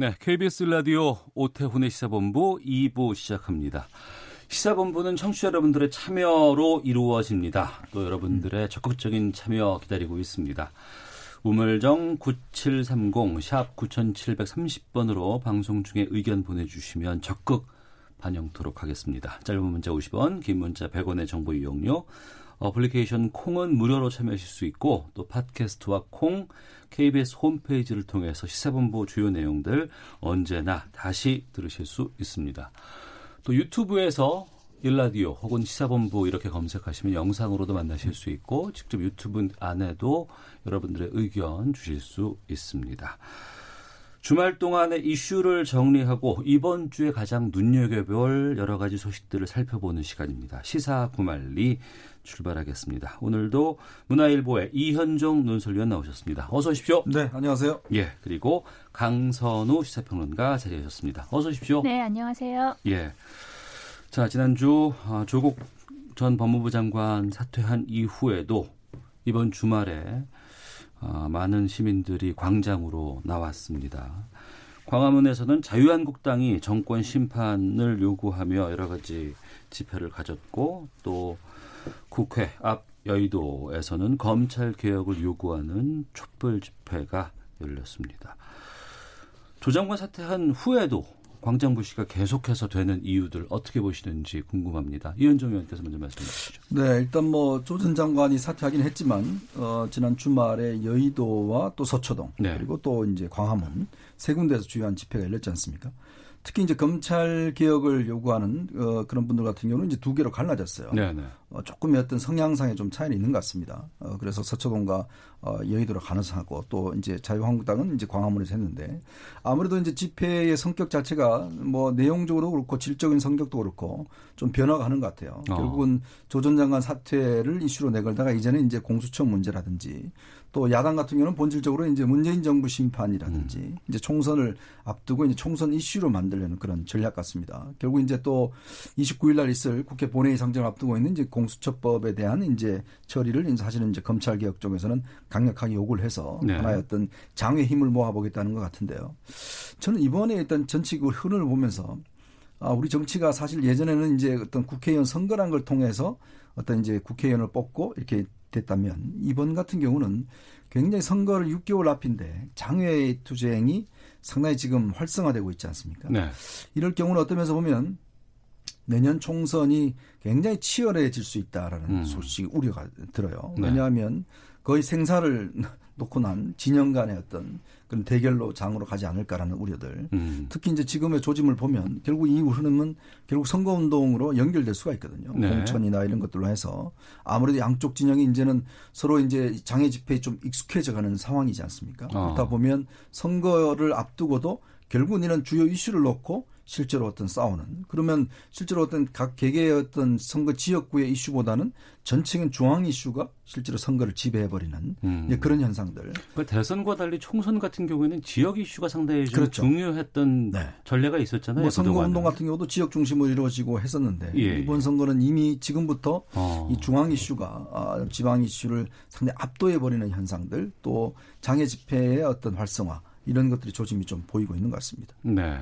네, KBS 라디오 오태훈의 시사본부 2부 시작합니다. 시사본부는 청취자 여러분들의 참여로 이루어집니다. 또 여러분들의 적극적인 참여 기다리고 있습니다. 우물정 9730, 샵 9730번으로 방송 중에 의견 보내주시면 적극 반영토록 하겠습니다. 짧은 문자 50원, 긴 문자 100원의 정보 이용료, 어플리케이션 콩은 무료로 참여하실 수 있고 또 팟캐스트와 콩, KBS 홈페이지를 통해서 시사본부 주요 내용들 언제나 다시 들으실 수 있습니다. 또 유튜브에서 일라디오 혹은 시사본부 이렇게 검색하시면 영상으로도 만나실 수 있고 직접 유튜브 안에도 여러분들의 의견 주실 수 있습니다. 주말 동안의 이슈를 정리하고 이번 주에 가장 눈여겨볼 여러 가지 소식들을 살펴보는 시간입니다. 시사 구말리 출발하겠습니다. 오늘도 문화일보의 이현종 논설위원 나오셨습니다. 어서 오십시오. 네, 안녕하세요. 예, 그리고 강선우 시사평론가 자리하셨습니다. 어서 오십시오. 네, 안녕하세요. 예. 자, 지난주 아, 조국 전 법무부 장관 사퇴한 이후에도 이번 주말에 아, 많은 시민들이 광장으로 나왔습니다. 광화문에서는 자유한국당이 정권 심판을 요구하며 여러 가지 집회를 가졌고 또 국회 앞 여의도에서는 검찰 개혁을 요구하는 촛불 집회가 열렸습니다. 조 장관 사퇴한 후에도 광장 부 시가 계속해서 되는 이유들 어떻게 보시는지 궁금합니다. 이현정 의원께서 먼저 말씀해 주시죠. 네, 일단 뭐 조 전 장관이 사퇴하긴 했지만 어, 지난 주말에 여의도와 또 서초동 네. 그리고 또 이제 광화문 세 군데에서 주요한 집회가 열렸지 않습니까? 특히 이제 검찰 개혁을 요구하는 어, 그런 분들 같은 경우는 이제 두 개로 갈라졌어요. 네, 네. 어, 조금의 어떤 성향상에 좀 차이는 있는 것 같습니다. 어, 그래서 서초동과 어, 여의도로 가눠서 하고 또 이제 자유한국당은 이제 광화문에서 했는데 아무래도 이제 집회의 성격 자체가 뭐 내용적으로 그렇고 질적인 성격도 그렇고 좀 변화가 하는 것 같아요. 어. 결국은 조 전 장관 사퇴를 이슈로 내걸다가 이제는 이제 공수처 문제라든지 또 야당 같은 경우는 본질적으로 이제 문재인 정부 심판이라든지 음. 이제 총선을 앞두고 이제 총선 이슈로 만들려는 그런 전략 같습니다. 결국 이제 또 29일 날 있을 국회 본회의 상정을 앞두고 있는 이제 공수처법에 대한 이제 처리를 이제 사실은 이제 검찰 개혁 쪽에서는 강력하게 요구를 해서 네. 하나의 어떤 장의 힘을 모아보겠다는 것 같은데요. 저는 이번에 일단 전칙 흐름을 보면서 아, 우리 정치가 사실 예전에는 이제 어떤 국회의원 선거란 걸 통해서 어떤 이제 국회의원을 뽑고 이렇게 됐다면 이번 같은 경우는 굉장히 선거를 6개월 앞인데 장외 투쟁이 상당히 지금 활성화되고 있지 않습니까? 네. 이럴 경우는 어떤 면에서 보면 내년 총선이 굉장히 치열해질 수 있다라는 음. 소식 우려가 들어요. 네. 왜냐하면 거의 생사를 놓고 난 진영 간의 어떤 그런 대결로 장으로 가지 않을까라는 우려들. 음. 특히 이제 지금의 조짐을 보면 결국 이 흐름은 결국 선거 운동으로 연결될 수가 있거든요. 네. 공천이나 이런 것들로 해서 아무래도 양쪽 진영이 이제는 서로 이제 장애 집회에 좀 익숙해져 가는 상황이지 않습니까? 어. 그렇다 보면 선거를 앞두고도 결국은 이런 주요 이슈를 놓고 실제로 어떤 싸우는 그러면 실제로 어떤 각 개개의 어떤 선거 지역구의 이슈보다는 전체적인 중앙 이슈가 실제로 선거를 지배해버리는 음. 그런 현상들. 그 대선과 달리 총선 같은 경우에는 지역 이슈가 상당히 좀 그렇죠. 중요했던 네. 전례가 있었잖아요. 뭐 선거. 운동 같은 경우도 지역 중심으로 이루어지고 했었는데 예, 예. 이번 선거는 이미 지금부터 어. 이 중앙 이슈가 아, 지방 이슈를 상당히 압도해 버리는 현상들 또 장애 집회의 어떤 활성화 이런 것들이 조짐이 좀 보이고 있는 것 같습니다. 네.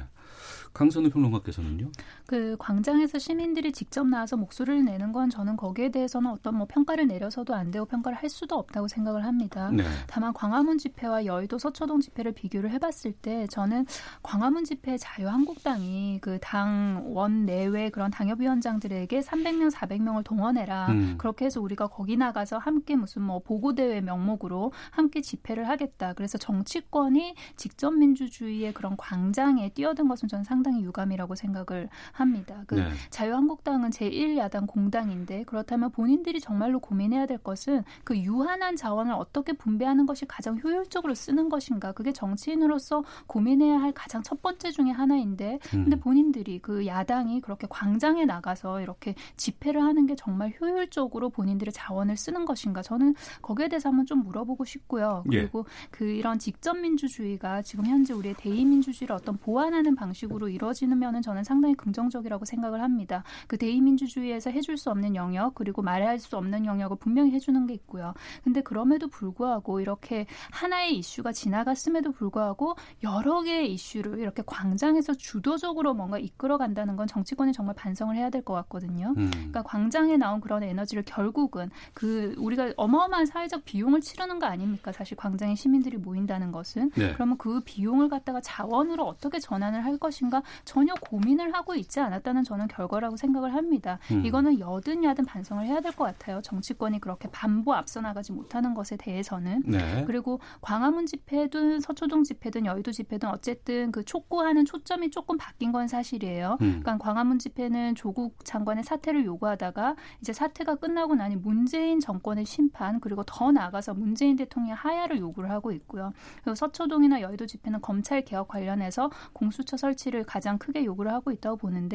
강선우 평론가께서는요. 그 광장에서 시민들이 직접 나와서 목소리를 내는 건 저는 거기에 대해서는 어떤 뭐 평가를 내려서도 안 되고 평가를 할 수도 없다고 생각을 합니다. 네. 다만 광화문 집회와 여의도 서초동 집회를 비교를 해봤을 때 저는 광화문 집회 자유한국당이 그 당원 내외 그런 당협위원장들에게 300명, 400명을 동원해라. 음. 그렇게 해서 우리가 거기 나가서 함께 무슨 뭐 보고대회 명목으로 함께 집회를 하겠다. 그래서 정치권이 직접 민주주의의 그런 광장에 뛰어든 것은 저는 상당히 유감이라고 생각을 합니다. 그 네. 자유한국당은 제1야당 공당인데 그렇다면 본인들이 정말로 고민해야 될 것은 그 유한한 자원을 어떻게 분배하는 것이 가장 효율적으로 쓰는 것인가. 그게 정치인으로서 고민해야 할 가장 첫 번째 중에 하나인데 근데 음. 본인들이 그 야당이 그렇게 광장에 나가서 이렇게 집회를 하는 게 정말 효율적으로 본인들의 자원을 쓰는 것인가. 저는 거기에 대해서 한번 좀 물어보고 싶고요. 예. 그리고 그 이런 직접 민주주의가 지금 현재 우리의 대의 민주주의를 어떤 보완하는 방식으로 이루어지는 면은 저는 상당히 긍정 적이라고 생각을 합니다. 그 대의 민주주의에서 해줄 수 없는 영역 그리고 말할 수 없는 영역을 분명히 해주는 게 있고요. 근데 그럼에도 불구하고 이렇게 하나의 이슈가 지나갔음에도 불구하고 여러 개의 이슈를 이렇게 광장에서 주도적으로 뭔가 이끌어간다는 건 정치권이 정말 반성을 해야 될 것 같거든요. 음. 그러니까 광장에 나온 그런 에너지를 결국은 그 우리가 어마어마한 사회적 비용을 치르는 거 아닙니까? 사실 광장에 시민들이 모인다는 것은 네. 그러면 그 비용을 갖다가 자원으로 어떻게 전환을 할 것인가 전혀 고민을 하고 있지 않았다는 저는 결과라고 생각을 합니다. 음. 이거는 여든 야든 반성을 해야 될 것 같아요. 정치권이 그렇게 반보 앞서 나가지 못하는 것에 대해서는 네. 그리고 광화문 집회든 서초동 집회든 여의도 집회든 어쨌든 그 촉구하는 초점이 조금 바뀐 건 사실이에요. 음. 그러니까 광화문 집회는 조국 장관의 사퇴를 요구하다가 이제 사퇴가 끝나고 나니 문재인 정권의 심판 그리고 더 나아가서 문재인 대통령의 하야를 요구를 하고 있고요. 그리고 서초동이나 여의도 집회는 검찰 개혁 관련해서 공수처 설치를 가장 크게 요구를 하고 있다고 보는데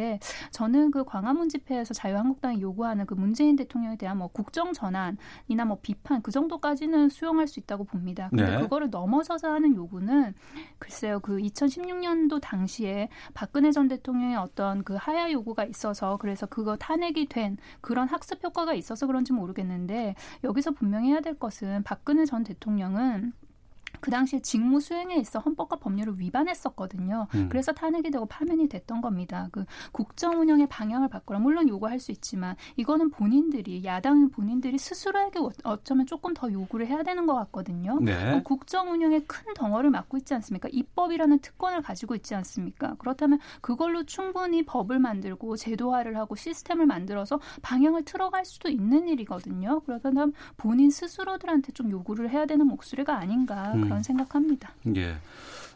저는 그 광화문 집회에서 자유한국당이 요구하는 그 문재인 대통령에 대한 뭐 국정 전환이나 뭐 비판 그 정도까지는 수용할 수 있다고 봅니다. 근데 네. 그거를 넘어서서 하는 요구는 글쎄요 그 2016년도 당시에 박근혜 전 대통령의 어떤 그 하야 요구가 있어서 그래서 그거 탄핵이 된 그런 학습 효과가 있어서 그런지 모르겠는데 여기서 분명히 해야 될 것은 박근혜 전 대통령은 그 당시에 직무 수행에 있어 헌법과 법률을 위반했었거든요. 음. 그래서 탄핵이 되고 파면이 됐던 겁니다. 그 국정 운영의 방향을 바꾸라 물론 요구할 수 있지만 이거는 본인들이 야당 본인들이 스스로에게 어- 어쩌면 조금 더 요구를 해야 되는 것 같거든요. 네. 어, 국정 운영의 큰 덩어리를 맡고 있지 않습니까? 입법이라는 특권을 가지고 있지 않습니까? 그렇다면 그걸로 충분히 법을 만들고 제도화를 하고 시스템을 만들어서 방향을 틀어갈 수도 있는 일이거든요. 그러면 본인 스스로들한테 좀 요구를 해야 되는 목소리가 아닌가 음. 그런 생각합니다. 예.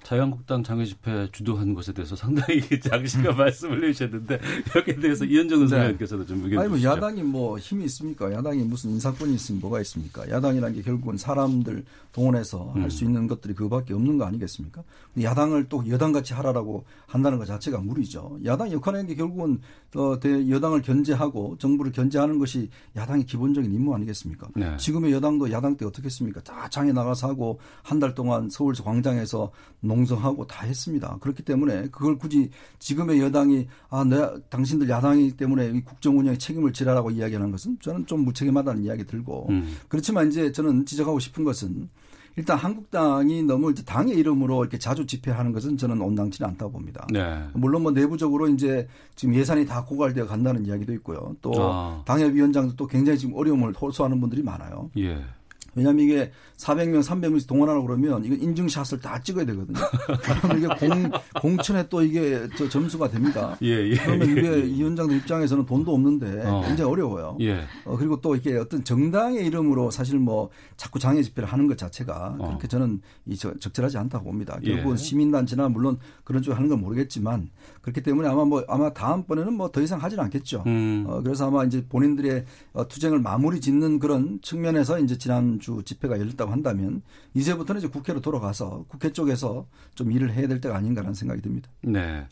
자유한국당 장외 집회 주도한 것에 대해서 상당히 장시간 말씀을 해주셨는데 여기에 대해서 이현정 선생님께서도 좀 의견 네. 아니 뭐 주시죠. 야당이 뭐 힘이 있습니까? 야당이 무슨 인사권이 있으면 뭐가 있습니까? 야당이라는 게 결국은 사람들 동원해서 음. 할수 있는 것들이 그밖에 없는 거 아니겠습니까? 야당을 또 여당같이 하라라고 한다는 것 자체가 무리죠. 야당 역할하는 게 결국은 어, 대 여당을 견제하고 정부를 견제하는 것이 야당의 기본적인 임무 아니겠습니까? 네. 지금의 여당도 야당 때 어떻게 했습니까? 다 장에 나가서 하고 한 달 동안 서울 광장에서 농 성하고 다 했습니다. 그렇기 때문에 그걸 굳이 지금의 여당이 아, 내 당신들 야당이기 때문에 이 국정 운영에 책임을 지라라고 이야기하는 것은 저는 좀 무책임하다는 이야기 들고 음. 그렇지만 이제 저는 지적하고 싶은 것은 일단 한국당이 너무 이제 당의 이름으로 이렇게 자주 집회하는 것은 저는 온당치는 않다고 봅니다. 네. 물론 뭐 내부적으로 이제 지금 예산이 다 고갈되어 간다는 이야기도 있고요. 또 아. 당협위원장도 또 굉장히 지금 어려움을 호소하는 분들이 많아요. 예. 왜냐하면 이게 400명, 300명씩 동원하라고 그러면 이거 인증샷을 다 찍어야 되거든요. 그러면 이게 공, 공천에 또 이게 저 점수가 됩니다. 예, 예. 그러면 예, 이게 예. 이 위원장들 입장에서는 돈도 없는데 어. 굉장히 어려워요. 예. 어, 그리고 또 이게 어떤 정당의 이름으로 사실 뭐 자꾸 장애 집회를 하는 것 자체가 어. 그렇게 저는 이 저- 적절하지 않다고 봅니다. 예. 결국은 시민단체나 물론 그런 쪽에 하는 건 모르겠지만 그렇기 때문에 아마 뭐 아마 다음번에는 뭐 더 이상 하지는 않겠죠. 음. 어, 그래서 아마 이제 본인들의 어, 투쟁을 마무리 짓는 그런 측면에서 이제 지난 주 집회가 열렸다고 한다면 이제부터는 이제 국회로 돌아가서 국회 쪽에서 좀 일을 해야 될 때가 아닌가라는 생각이 듭니다. 네.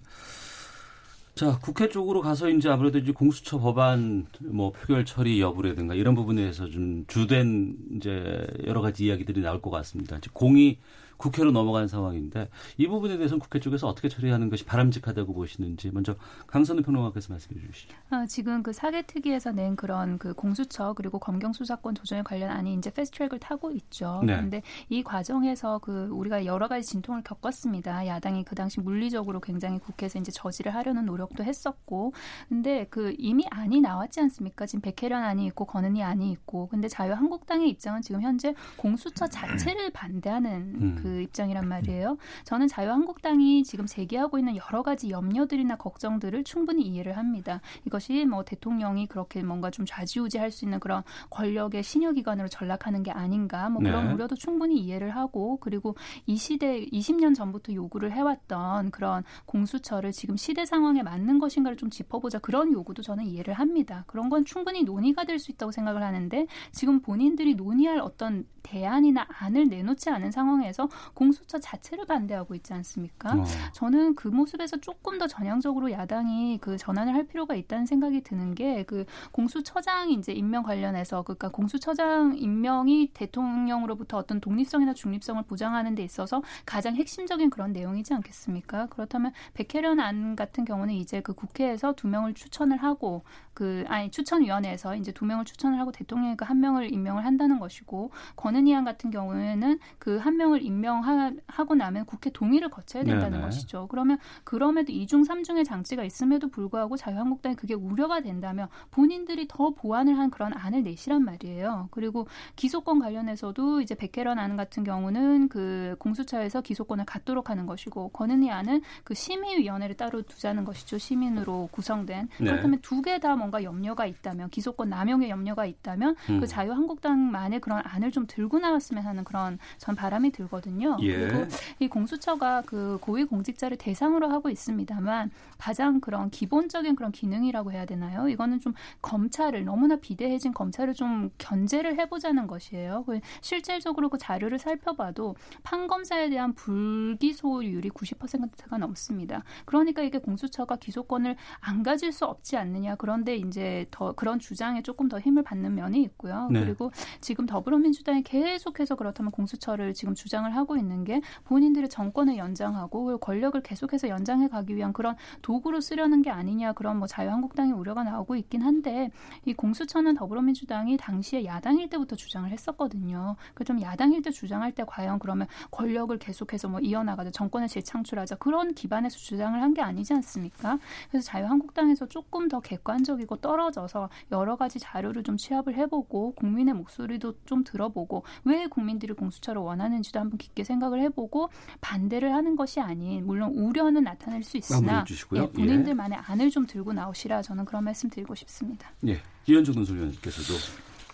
자, 국회 쪽으로 가서 이제 아무래도 이제 공수처 법안 뭐 표결 처리 여부라든가 이런 부분에서 좀 주된 이제 여러 가지 이야기들이 나올 것 같습니다. 공이 국회로 넘어간 상황인데 이 부분에 대해서는 국회 쪽에서 어떻게 처리하는 것이 바람직하다고 보시는지 먼저 강선우 평론가께서 말씀해 주시죠. 아, 지금 그 사개특위에서 낸 그런 그 공수처 그리고 검경 수사권 조정에 관련 안이 이제 패스트트랙을 타고 있죠. 네. 그런데 이 과정에서 그 우리가 여러 가지 진통을 겪었습니다. 야당이 그 당시 물리적으로 굉장히 국회에서 이제 저지를 하려는 노력도 했었고, 근데 그 이미 안이 나왔지 않습니까? 지금 백혜련 안이 있고 권은희 안이 있고, 근데 자유한국당의 입장은 지금 현재 공수처 자체를 반대하는 음. 그 입장이란 말이에요. 저는 자유한국당이 지금 제기하고 있는 여러 가지 염려들이나 걱정들을 충분히 이해를 합니다. 이것이 뭐 대통령이 그렇게 뭔가 좀 좌지우지할 수 있는 그런 권력의 신여기관으로 전락하는 게 아닌가 뭐 그런 네. 우려도 충분히 이해를 하고 그리고 이 시대 20년 전부터 요구를 해왔던 그런 공수처를 지금 시대 상황에 맞는 것인가를 좀 짚어보자 그런 요구도 저는 이해를 합니다. 그런 건 충분히 논의가 될 수 있다고 생각을 하는데 지금 본인들이 논의할 어떤 대안이나 안을 내놓지 않은 상황에서 공수처 자체를 반대하고 있지 않습니까? 어. 저는 그 모습에서 조금 더 전향적으로 야당이 그 전환을 할 필요가 있다는 생각이 드는 게 그 공수처장 이제 임명 관련해서 그러니까 공수처장 임명이 대통령으로부터 어떤 독립성이나 중립성을 보장하는 데 있어서 가장 핵심적인 그런 내용이지 않겠습니까? 그렇다면 백혜련 안 같은 경우는 이제 그 국회에서 두 명을 추천을 하고 그 아니 추천위원회에서 이제 두 명을 추천을 하고 대통령이 그 한 명을 임명을 한다는 것이고 권은희 안 같은 경우에는 그 한 명을 임명 하고 나면 국회 동의를 거쳐야 된다는 네네. 것이죠. 그러면 그럼에도 이중 삼중의 장치가 있음에도 불구하고 자유한국당이 그게 우려가 된다면 본인들이 더 보완을 한 그런 안을 내시란 말이에요. 그리고 기소권 관련해서도 이제 백혜련 안 같은 경우는 그 공수처에서 기소권을 갖도록 하는 것이고 권은희 안은 그 심의위원회를 따로 두자는 것이죠. 시민으로 구성된 네. 그렇다면 두 개 다 뭔가 염려가 있다면 기소권 남용의 염려가 있다면 음. 그 자유한국당만의 그런 안을 좀 들고 나왔으면 하는 그런 전 바람이 들거든요. 예. 그리고 이 공수처가 그 고위공직자를 대상으로 하고 있습니다만 가장 그런 기본적인 그런 기능이라고 해야 되나요? 이거는 좀 검찰을 너무나 비대해진 검찰을 좀 견제를 해보자는 것이에요. 그 실질적으로 그 자료를 살펴봐도 판검사에 대한 불기소율이 90%가 넘습니다. 그러니까 이게 공수처가 기소권을 안 가질 수 없지 않느냐. 그런데 이제 더 그런 주장에 조금 더 힘을 받는 면이 있고요. 네. 그리고 지금 더불어민주당이 계속해서 그렇다면 공수처를 지금 주장을 하고 있는 게 본인들의 정권을 연장하고 권력을 계속해서 연장해 가기 위한 그런 도구로 쓰려는 게 아니냐 그런 뭐 자유한국당의 우려가 나오고 있긴 한데 이 공수처는 더불어민주당이 당시에 야당일 때부터 주장을 했었거든요. 그 좀 야당일 때 주장할 때 과연 그러면 권력을 계속해서 뭐 이어나가자 정권을 재창출하자 그런 기반에서 주장을 한 게 아니지 않습니까? 그래서 자유한국당에서 조금 더 객관적이고 떨어져서 여러 가지 자료를 좀 취합을 해보고 국민의 목소리도 좀 들어보고 왜 국민들이 공수처를 원하는지도 한번 깊게 생각을 해보고 반대를 하는 것이 아닌 물론 우려는 나타낼 수 있으나 주시고요. 예, 본인들만의 안을 좀 들고 나오시라 저는 그런 말씀 드리고 싶습니다. 예. 이현정 논술위원께서도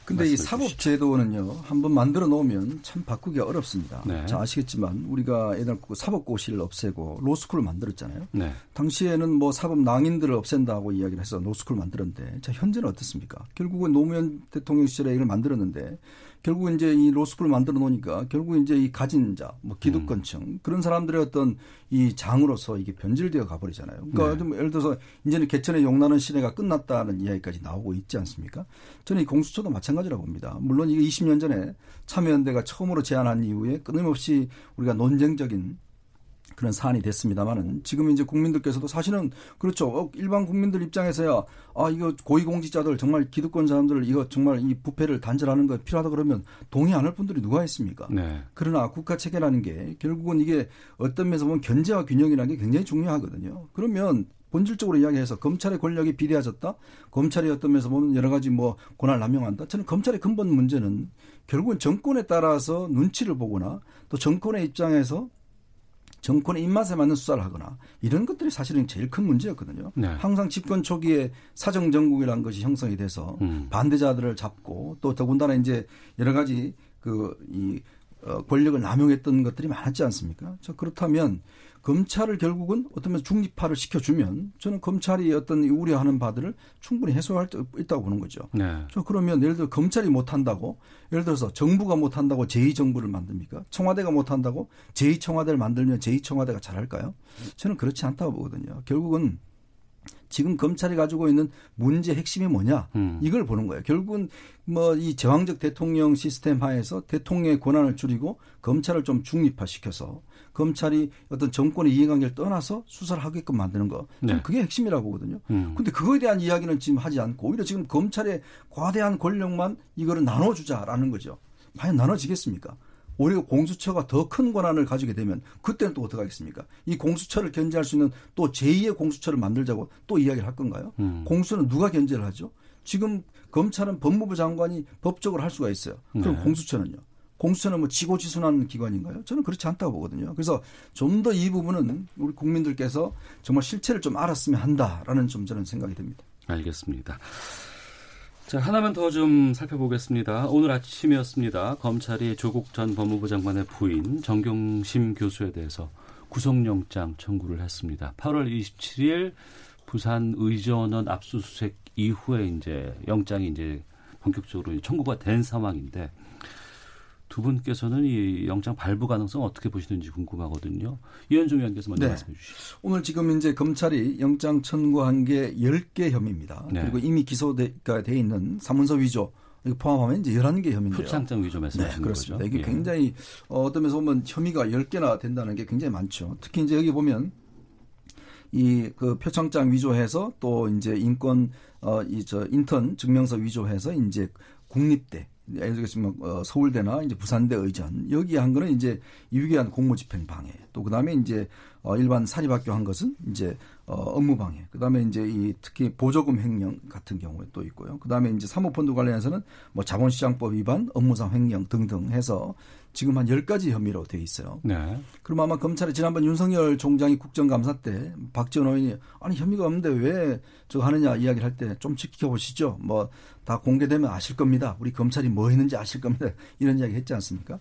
근데 이 사법제도는요, 한 번 만들어 놓으면 참 바꾸기가 어렵습니다. 네. 자, 아시겠지만, 우리가 예전에 그 사법고시를 없애고 로스쿨을 만들었잖아요. 네. 당시에는 뭐 사법 낭인들을 없앤다고 이야기를 해서 로스쿨을 만들었는데, 자, 현재는 어떻습니까? 결국은 노무현 대통령 시절에 이걸 만들었는데, 결국 이제 이 로스쿨을 만들어 놓으니까 결국 이제 이 가진 자, 뭐 기득권층 그런 사람들의 어떤 이 장으로서 이게 변질되어 가버리잖아요. 그러니까 네. 좀 예를 들어서 이제는 개천에 용나는 시대가 끝났다는 이야기까지 나오고 있지 않습니까? 저는 이 공수처도 마찬가지라고 봅니다. 물론 이게 20년 전에 참여연대가 처음으로 제안한 이후에 끊임없이 우리가 논쟁적인 그런 사안이 됐습니다만은 지금 이제 국민들께서도 사실은 그렇죠. 어, 일반 국민들 입장에서야 아 이거 고위공직자들 정말 기득권 사람들 이거 정말 이 부패를 단절하는 거 필요하다 그러면 동의 안 할 분들이 누가 있습니까? 네. 그러나 국가 체계라는 게 결국은 이게 어떤 면에서 보면 견제와 균형이라는 게 굉장히 중요하거든요. 그러면 본질적으로 이야기해서 검찰의 권력이 비대해졌다. 검찰이 어떤 면에서 보면 여러 가지 뭐 권한을 남용한다. 저는 검찰의 근본 문제는 결국은 정권에 따라서 눈치를 보거나 또 정권의 입장에서 정권의 입맛에 맞는 수사를 하거나 이런 것들이 사실은 제일 큰 문제였거든요. 네. 항상 집권 초기에 사정 정국이라는 것이 형성이 돼서 음. 반대자들을 잡고 또 더군다나 이제 여러 가지 그이 어, 권력을 남용했던 것들이 많았지 않습니까? 저 그렇다면 검찰을 결국은 어떤 면에서 중립화를 시켜주면 저는 검찰이 어떤 우려하는 바들을 충분히 해소할 수 있다고 보는 거죠. 네. 저 그러면 예를 들어 검찰이 못한다고 예를 들어서 정부가 못한다고 제2정부를 만듭니까? 청와대가 못한다고 제2청와대를 만들면 제2청와대가 잘할까요? 저는 그렇지 않다고 보거든요. 결국은 지금 검찰이 가지고 있는 문제 핵심이 뭐냐 음. 이걸 보는 거예요. 결국은 뭐 이 제왕적 대통령 시스템 하에서 대통령의 권한을 줄이고 검찰을 좀 중립화시켜서 검찰이 어떤 정권의 이해관계를 떠나서 수사를 하게끔 만드는 거. 네. 그게 핵심이라고 보거든요. 음. 근데 그거에 대한 이야기는 지금 하지 않고 오히려 지금 검찰의 과대한 권력만 이거를 나눠주자라는 거죠. 과연 나눠지겠습니까? 오히려 공수처가 더 큰 권한을 가지게 되면 그때는 또 어떻게 하겠습니까? 이 공수처를 견제할 수 있는 또 제2의 공수처를 만들자고 또 이야기를 할 건가요? 음. 공수는 누가 견제를 하죠? 지금 검찰은 법무부 장관이 법적으로 할 수가 있어요. 그럼 네. 공수처는요? 공수처는 뭐 지고지순한 기관인가요? 저는 그렇지 않다고 보거든요. 그래서 좀 더 이 부분은 우리 국민들께서 정말 실체를 좀 알았으면 한다라는 좀 저는 생각이 듭니다. 알겠습니다. 자, 하나만 더 좀 살펴보겠습니다. 오늘 아침이었습니다. 검찰이 조국 전 법무부 장관의 부인 정경심 교수에 대해서 구속영장 청구를 했습니다. 8월 27일 부산 의전원 압수수색 이후에 이제 영장이 이제 본격적으로 청구가 된 상황인데 두 분께서는 이 영장 발부 가능성 어떻게 보시는지 궁금하거든요. 이현종 의원께서 먼저 네. 말씀해 주시죠. 오늘 지금 이제 검찰이 영장 청구한 게 10개 혐의입니다. 네. 그리고 이미 기소가 돼 있는 사문서 위조 이거 포함하면 이제 11개 혐의인데요. 표창장 위조 말씀하시는 네, 그렇습니다. 거죠? 이게 예. 굉장히 어, 어떤 면에서 보면 혐의가 10개나 된다는 게 굉장히 많죠. 특히 이제 여기 보면 이그 표창장 위조해서 또 이제 인권 어이 저 인턴 증명서 위조해서 이제 국립대 예를 들면 어, 서울대나 이제 부산대 의전 여기 한 거는 이제 유기한 공무집행 방해. 또 그다음에 이제 어, 일반 사립학교 한 것은 이제 어, 업무 방해 그다음에 이제 이 특히 보조금 횡령 같은 경우에 또 있고요 그다음에 이제 사모펀드 관련해서는 뭐 자본시장법 위반 업무상 횡령 등등 해서 지금 한 10가지 혐의로 돼 있어요. 네. 그럼 아마 검찰이 지난번 윤석열 총장이 국정감사 때 박지원 의원이 아니 혐의가 없는데 왜 저거 하느냐 이야기를 할 때 좀 지켜보시죠. 뭐 다 공개되면 아실 겁니다. 우리 검찰이 뭐 했는지 아실 겁니다. 이런 이야기 했지 않습니까?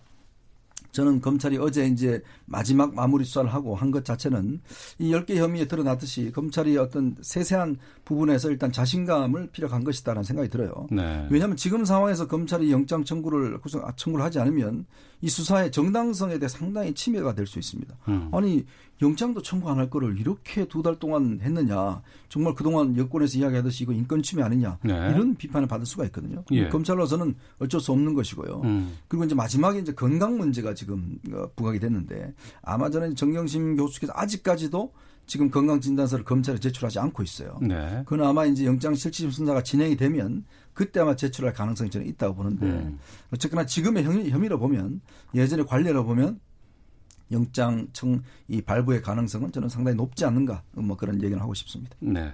저는 검찰이 어제 이제 마지막 마무리 수사를 하고 한 것 자체는 이 10개 혐의에 드러났듯이 검찰이 어떤 세세한 부분에서 일단 자신감을 피력한 것이다라는 생각이 들어요. 네. 왜냐하면 지금 상황에서 검찰이 영장 청구를 구성 청구를 하지 않으면 이 수사의 정당성에 대해 상당히 침해가 될 수 있습니다. 음. 아니 영장도 청구 안 할 거를 이렇게 두 달 동안 했느냐. 정말 그동안 여권에서 이야기하듯이 이거 인권 침해 아니냐. 네. 이런 비판을 받을 수가 있거든요. 예. 검찰로서는 어쩔 수 없는 것이고요. 음. 그리고 이제 마지막에 이제 건강 문제가 지금 어, 부각이 됐는데 아마 저는 정경심 교수께서 아직까지도 지금 건강진단서를 검찰에 제출하지 않고 있어요. 네. 그건 아마 이제 영장 실질 심사가 진행이 되면 그때 아마 제출할 가능성이 저는 있다고 보는데 음. 어쨌거나 지금의 혐의, 혐의로 보면 예전의 관례로 보면 영장 청이 발부의 가능성은 저는 상당히 높지 않는가 뭐 그런 얘기를 하고 싶습니다. 네.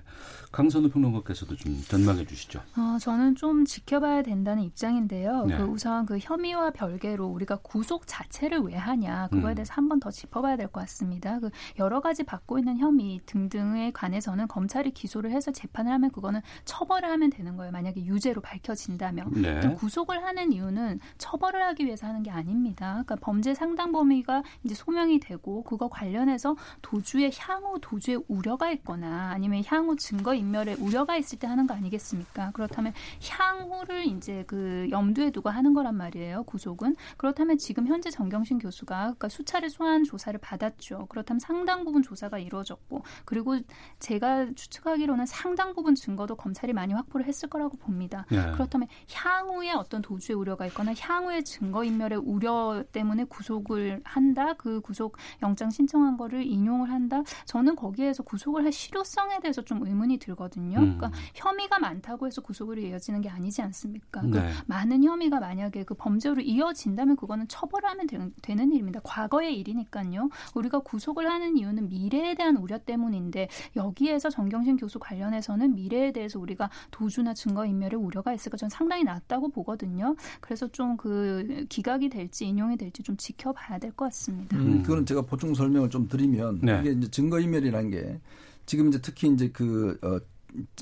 강선우 평론가께서도 좀 전망해 주시죠. 어, 저는 좀 지켜봐야 된다는 입장인데요. 네. 그 우선 그 혐의와 별개로 우리가 구속 자체를 왜 하냐 그거에 음. 대해서 한번 더 짚어봐야 될 것 같습니다. 그 여러 가지 받고 있는 혐의 등등에 관해서는 검찰이 기소를 해서 재판을 하면 그거는 처벌을 하면 되는 거예요. 만약에 유죄로 밝혀진다면 네. 구속을 하는 이유는 처벌을 하기 위해서 하는 게 아닙니다. 그러니까 범죄 상당 범위가 이제 소명이 되고 그거 관련해서 도주의 향후 도주의 우려가 있거나 아니면 향후 증거 인멸에 우려가 있을 때 하는 거 아니겠습니까? 그렇다면 향후를 이제 그 염두에 두고 하는 거란 말이에요. 구속은 그렇다면 지금 현재 정경심 교수가 그러니까 수차례 소환 조사를 받았죠. 그렇다면 상당 부분 조사가 이루어졌고 그리고 제가 추측하기로는 상당 부분 증거도 검찰이 많이 확보를 했을 거라고 봅니다. 네. 그렇다면 향후에 어떤 도주의 우려가 있거나 향후에 증거 인멸의 우려 때문에 구속을 한다. 그 구속 영장 신청한 거를 인용을 한다. 저는 거기에서 구속을 할 실효성에 대해서 좀 의문이 들거든요. 음. 그러니까 혐의가 많다고 해서 구속으로 이어지는 게 아니지 않습니까? 그 네. 많은 혐의가 만약에 그 범죄로 이어진다면 그거는 처벌하면 되, 는 일입니다. 과거의 일이니까요. 우리가 구속을 하는 이유는 미래에 대한 우려 때문인데 여기에서 정경심 교수 관련해서는 미래에 대해서 우리가 도주나 증거 인멸의 우려가 있을까 저는 상당히 낮다고 보거든요. 그래서 좀 그 기각이 될지 인용이 될지 좀 지켜봐야 될 것 같습니다. 음, 그거는 제가 보충 설명을 좀 드리면 네. 이게 이제 증거 인멸이라는 게 지금 이제 특히 이제 그 어,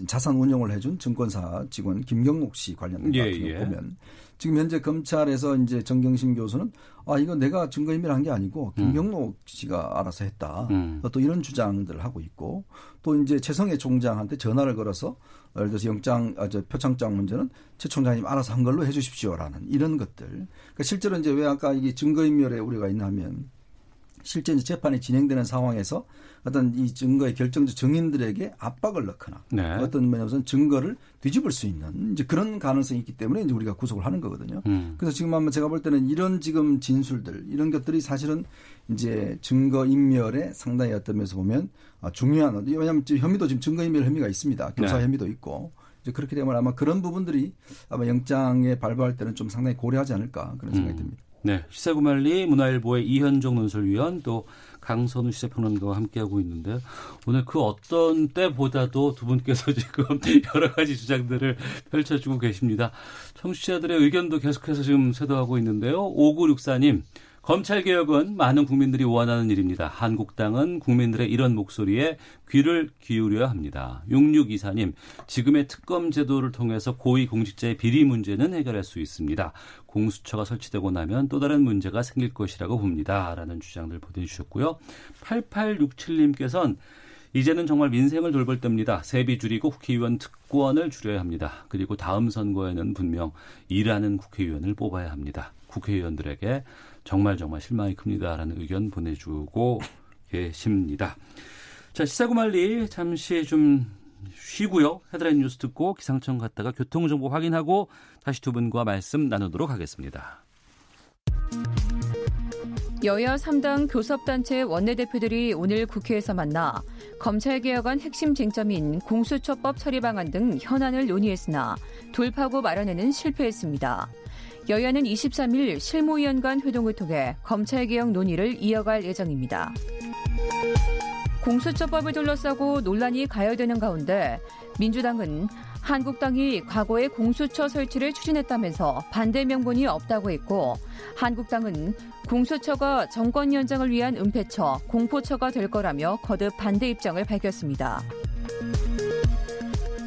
자산 운영을 해준 증권사 직원 김경록 씨 관련된 예, 같은 예. 보면 지금 현재 검찰에서 이제 정경심 교수는 아 이거 내가 증거인멸한 게 아니고 음. 김경록 음. 씨가 알아서 했다. 음. 또 이런 주장들을 하고 있고 또 이제 최성애 총장한테 전화를 걸어서 예를 들어서 영장 아, 저 표창장 문제는 최 총장님 알아서 한 걸로 해주십시오라는 이런 것들. 그러니까 실제로 이제 왜 아까 이게 증거인멸에 우리가 있냐면 실제 이제 재판이 진행되는 상황에서 어떤 이 증거의 결정적 증인들에게 압박을 넣거나 네. 어떤 면에서 증거를 뒤집을 수 있는 이제 그런 가능성이 있기 때문에 이제 우리가 구속을 하는 거거든요. 음. 그래서 지금 한번 제가 볼 때는 이런 지금 진술들 이런 것들이 사실은 이제 증거 인멸에 상당히 어떤 면에서 보면 아, 중요한 왜냐하면 혐의도 지금 증거 인멸 혐의가 있습니다. 교사 네. 혐의도 있고 이제 그렇게 되면 아마 그런 부분들이 아마 영장에 발부할 때는 좀 상당히 고려하지 않을까 그런 생각이 음. 듭니다. 네, 시사구말리 문화일보의 이현종 논설위원 또 강선우 시사평론가와 함께하고 있는데요. 오늘 그 어떤 때보다도 두 분께서 지금 여러 가지 주장들을 펼쳐주고 계십니다. 청취자들의 의견도 계속해서 지금 쇄도하고 있는데요. 5964님, 검찰 개혁은 많은 국민들이 원하는 일입니다. 한국당은 국민들의 이런 목소리에 귀를 기울여야 합니다. 6624님, 지금의 특검 제도를 통해서 고위 공직자의 비리 문제는 해결할 수 있습니다. 공수처가 설치되고 나면 또 다른 문제가 생길 것이라고 봅니다. 라는 주장들 보내주셨고요. 8867님께서는 이제는 정말 민생을 돌볼 때입니다. 세비 줄이고 국회의원 특권을 줄여야 합니다. 그리고 다음 선거에는 분명 일하는 국회의원을 뽑아야 합니다. 국회의원들에게 정말 정말 실망이 큽니다라는 의견 보내주고 계십니다. 자 시사구말리 잠시 좀 쉬고요. 헤드라인 뉴스 듣고 기상청 갔다가 교통정보 확인하고 다시 두 분과 말씀 나누도록 하겠습니다. 여야 3당 교섭단체 원내대표들이 오늘 국회에서 만나 검찰개혁안 핵심 쟁점인 공수처법 처리 방안 등 현안을 논의했으나 돌파구 마련에는 실패했습니다. 여야는 23일 실무위원 간 회동을 통해 검찰개혁 논의를 이어갈 예정입니다. 공수처법을 둘러싸고 논란이 가열되는 가운데 민주당은 한국당이 과거에 공수처 설치를 추진했다면서 반대 명분이 없다고 했고 한국당은 공수처가 정권 연장을 위한 은폐처, 공포처가 될 거라며 거듭 반대 입장을 밝혔습니다.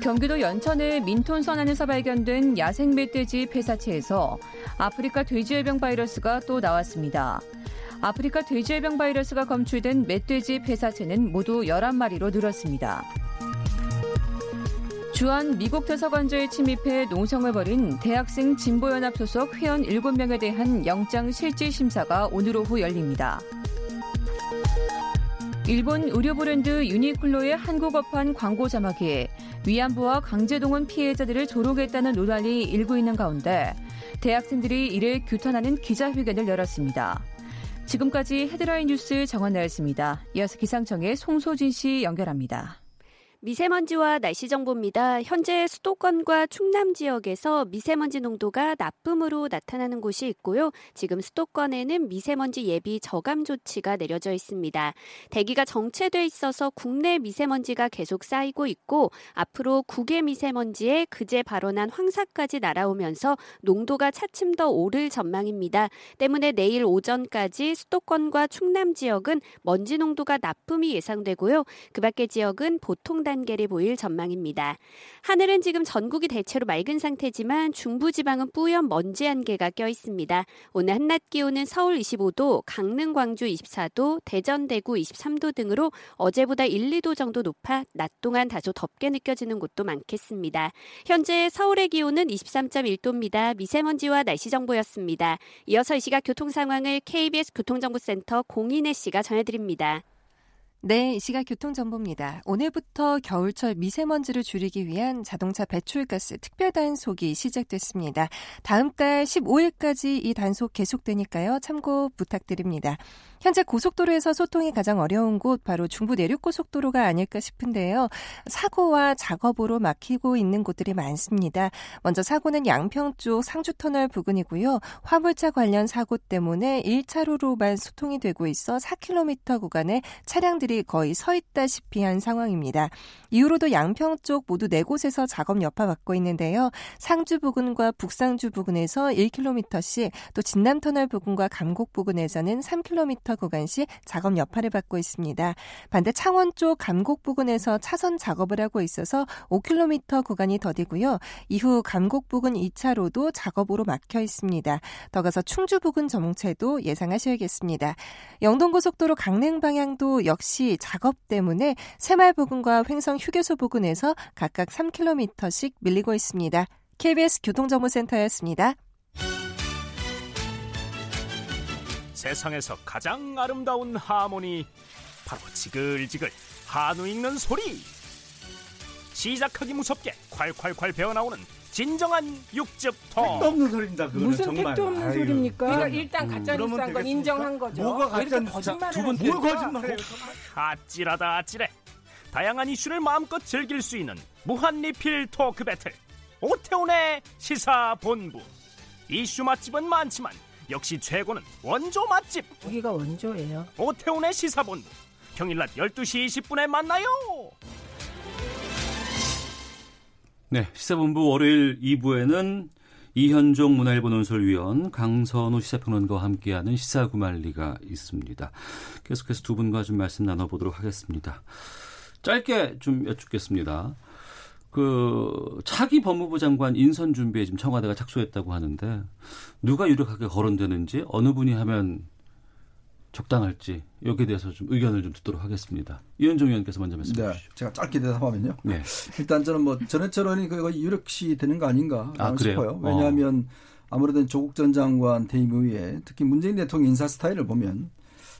경기도 연천의 민톤 선 안에서 발견된 야생 멧돼지 폐사체에서 아프리카 돼지열병 바이러스가 또 나왔습니다. 아프리카 돼지열병 바이러스가 검출된 멧돼지 폐사체는 모두 11마리로 늘었습니다. 주한 미국 대사관저에 침입해 농성을 벌인 대학생 진보연합 소속 회원 7명에 대한 영장 실질 심사가 오늘 오후 열립니다. 일본 의료 브랜드 유니클로의 한국어판 광고 자막이 위안부와 강제동원 피해자들을 조롱했다는 논란이 일고 있는 가운데 대학생들이 이를 규탄하는 기자회견을 열었습니다. 지금까지 헤드라인 뉴스 정원 나였습니다. 이어서 기상청의 송소진 씨 연결합니다. 미세먼지와 날씨 정보입니다. 현재 수도권과 충남 지역에서 미세먼지 농도가 나쁨으로 나타나는 곳이 있고요. 지금 수도권에는 미세먼지 예비 저감 조치가 내려져 있습니다. 대기가 정체돼 있어서 국내 미세먼지가 계속 쌓이고 있고 앞으로 국외 미세먼지에 그제 발원한 황사까지 날아오면서 농도가 차츰 더 오를 전망입니다. 때문에 내일 오전까지 수도권과 충남 지역은 먼지 농도가 나쁨이 예상되고요. 그 밖의 지역은 보통 단계를 보일 전망입니다. 하늘은 지금 전국이 대체로 맑은 상태지만 중부지방은 뿌연 먼지 한개가 껴 있습니다. 오늘 한낮 기온은 서울 25도, 강릉, 광주 24도, 대전, 대구 23도 등으로 어제보다 1, 2도 정도 높아 낮 동안 다소 덥게 느껴지는 곳도 많겠습니다. 현재 서울의 기온은 23.1도입니다. 미세먼지와 날씨 정보였습니다. 이어서 이 시각 교통 상황을 KBS 교통정보센터 공인혜 씨가 전해드립니다. 네, 이 시각 교통정보입니다. 오늘부터 겨울철 미세먼지를 줄이기 위한 자동차 배출가스 특별 단속이 시작됐습니다. 다음 달 15일까지 이 단속 계속되니까요. 참고 부탁드립니다. 현재 고속도로에서 소통이 가장 어려운 곳 바로 중부 내륙고속도로가 아닐까 싶은데요. 사고와 작업으로 막히고 있는 곳들이 많습니다. 먼저 사고는 양평 쪽 상주터널 부근이고요. 화물차 관련 사고 때문에 1차로로만 소통이 되고 있어 4km 구간에 차량들이 거의 서 있다시피 한 상황입니다. 이후로도 양평 쪽 모두 네 곳에서 작업 여파 받고 있는데요. 상주 부근과 북상주 부근에서 1km씩 또 진남터널 부근과 감곡 부근에서는 3km 구간씩 작업 여파를 받고 있습니다. 반대 창원 쪽 감곡 부근에서 차선 작업을 하고 있어서 5km 구간이 더디고요. 이후 감곡 부근 2차로도 작업으로 막혀 있습니다. 더 가서 충주 부근 정체도 예상하셔야겠습니다. 영동고속도로 강릉 방향도 역시 작업 때문에 새말 부근과 횡성 휴게소 부근에서 각각 3km씩 밀리고 있습니다. KBS 교통정보센터였습니다. 세상에서 가장 아름다운 하모니 바로 지글지글 한우 익는 소리 시작하기 무섭게 콸콸콸 배어나오는 진정한 육즙통 택도 없는 소리입니다. 그거는 무슨 정말. 택도 없는 아유, 소리입니까? 그러니까 일단 가짜 그러면 뉴스한 건? 인정한 거죠. 뭐가 가짜 거짓말을 두분? 뭘 거짓말해요? 아찔하다 아찔해 다양한 이슈를 마음껏 즐길 수 있는 무한 리필 토크 배틀 오태훈의 시사본부 이슈 맛집은 많지만 역시 최고는 원조 맛집 여기가 원조예요. 오태훈의 시사본부 평일 낮 12시 20분에 만나요 네, 시사본부 월요일 2부에는 이현종 문화일보 논설위원 강선우 시사평론가와 함께하는 시사구말리가 있습니다. 계속해서 두 분과 좀 말씀 나눠보도록 하겠습니다. 짧게 좀 여쭙겠습니다. 그 차기 법무부 장관 인선 준비에 지금 청와대가 착수했다고 하는데 누가 유력하게 거론되는지 어느 분이 하면 적당할지 여기에 대해서 좀 의견을 좀 듣도록 하겠습니다. 이현종 의원께서 먼저 말씀해 네, 주시죠. 제가 짧게 대답하면요. 네. 일단 저는 뭐 전해철 의원이 거의 유력시 되는 거 아닌가 아? 싶어요. 왜냐하면 아무래도 조국 전 장관 퇴임 이후에 특히 문재인 대통령 인사 스타일을 보면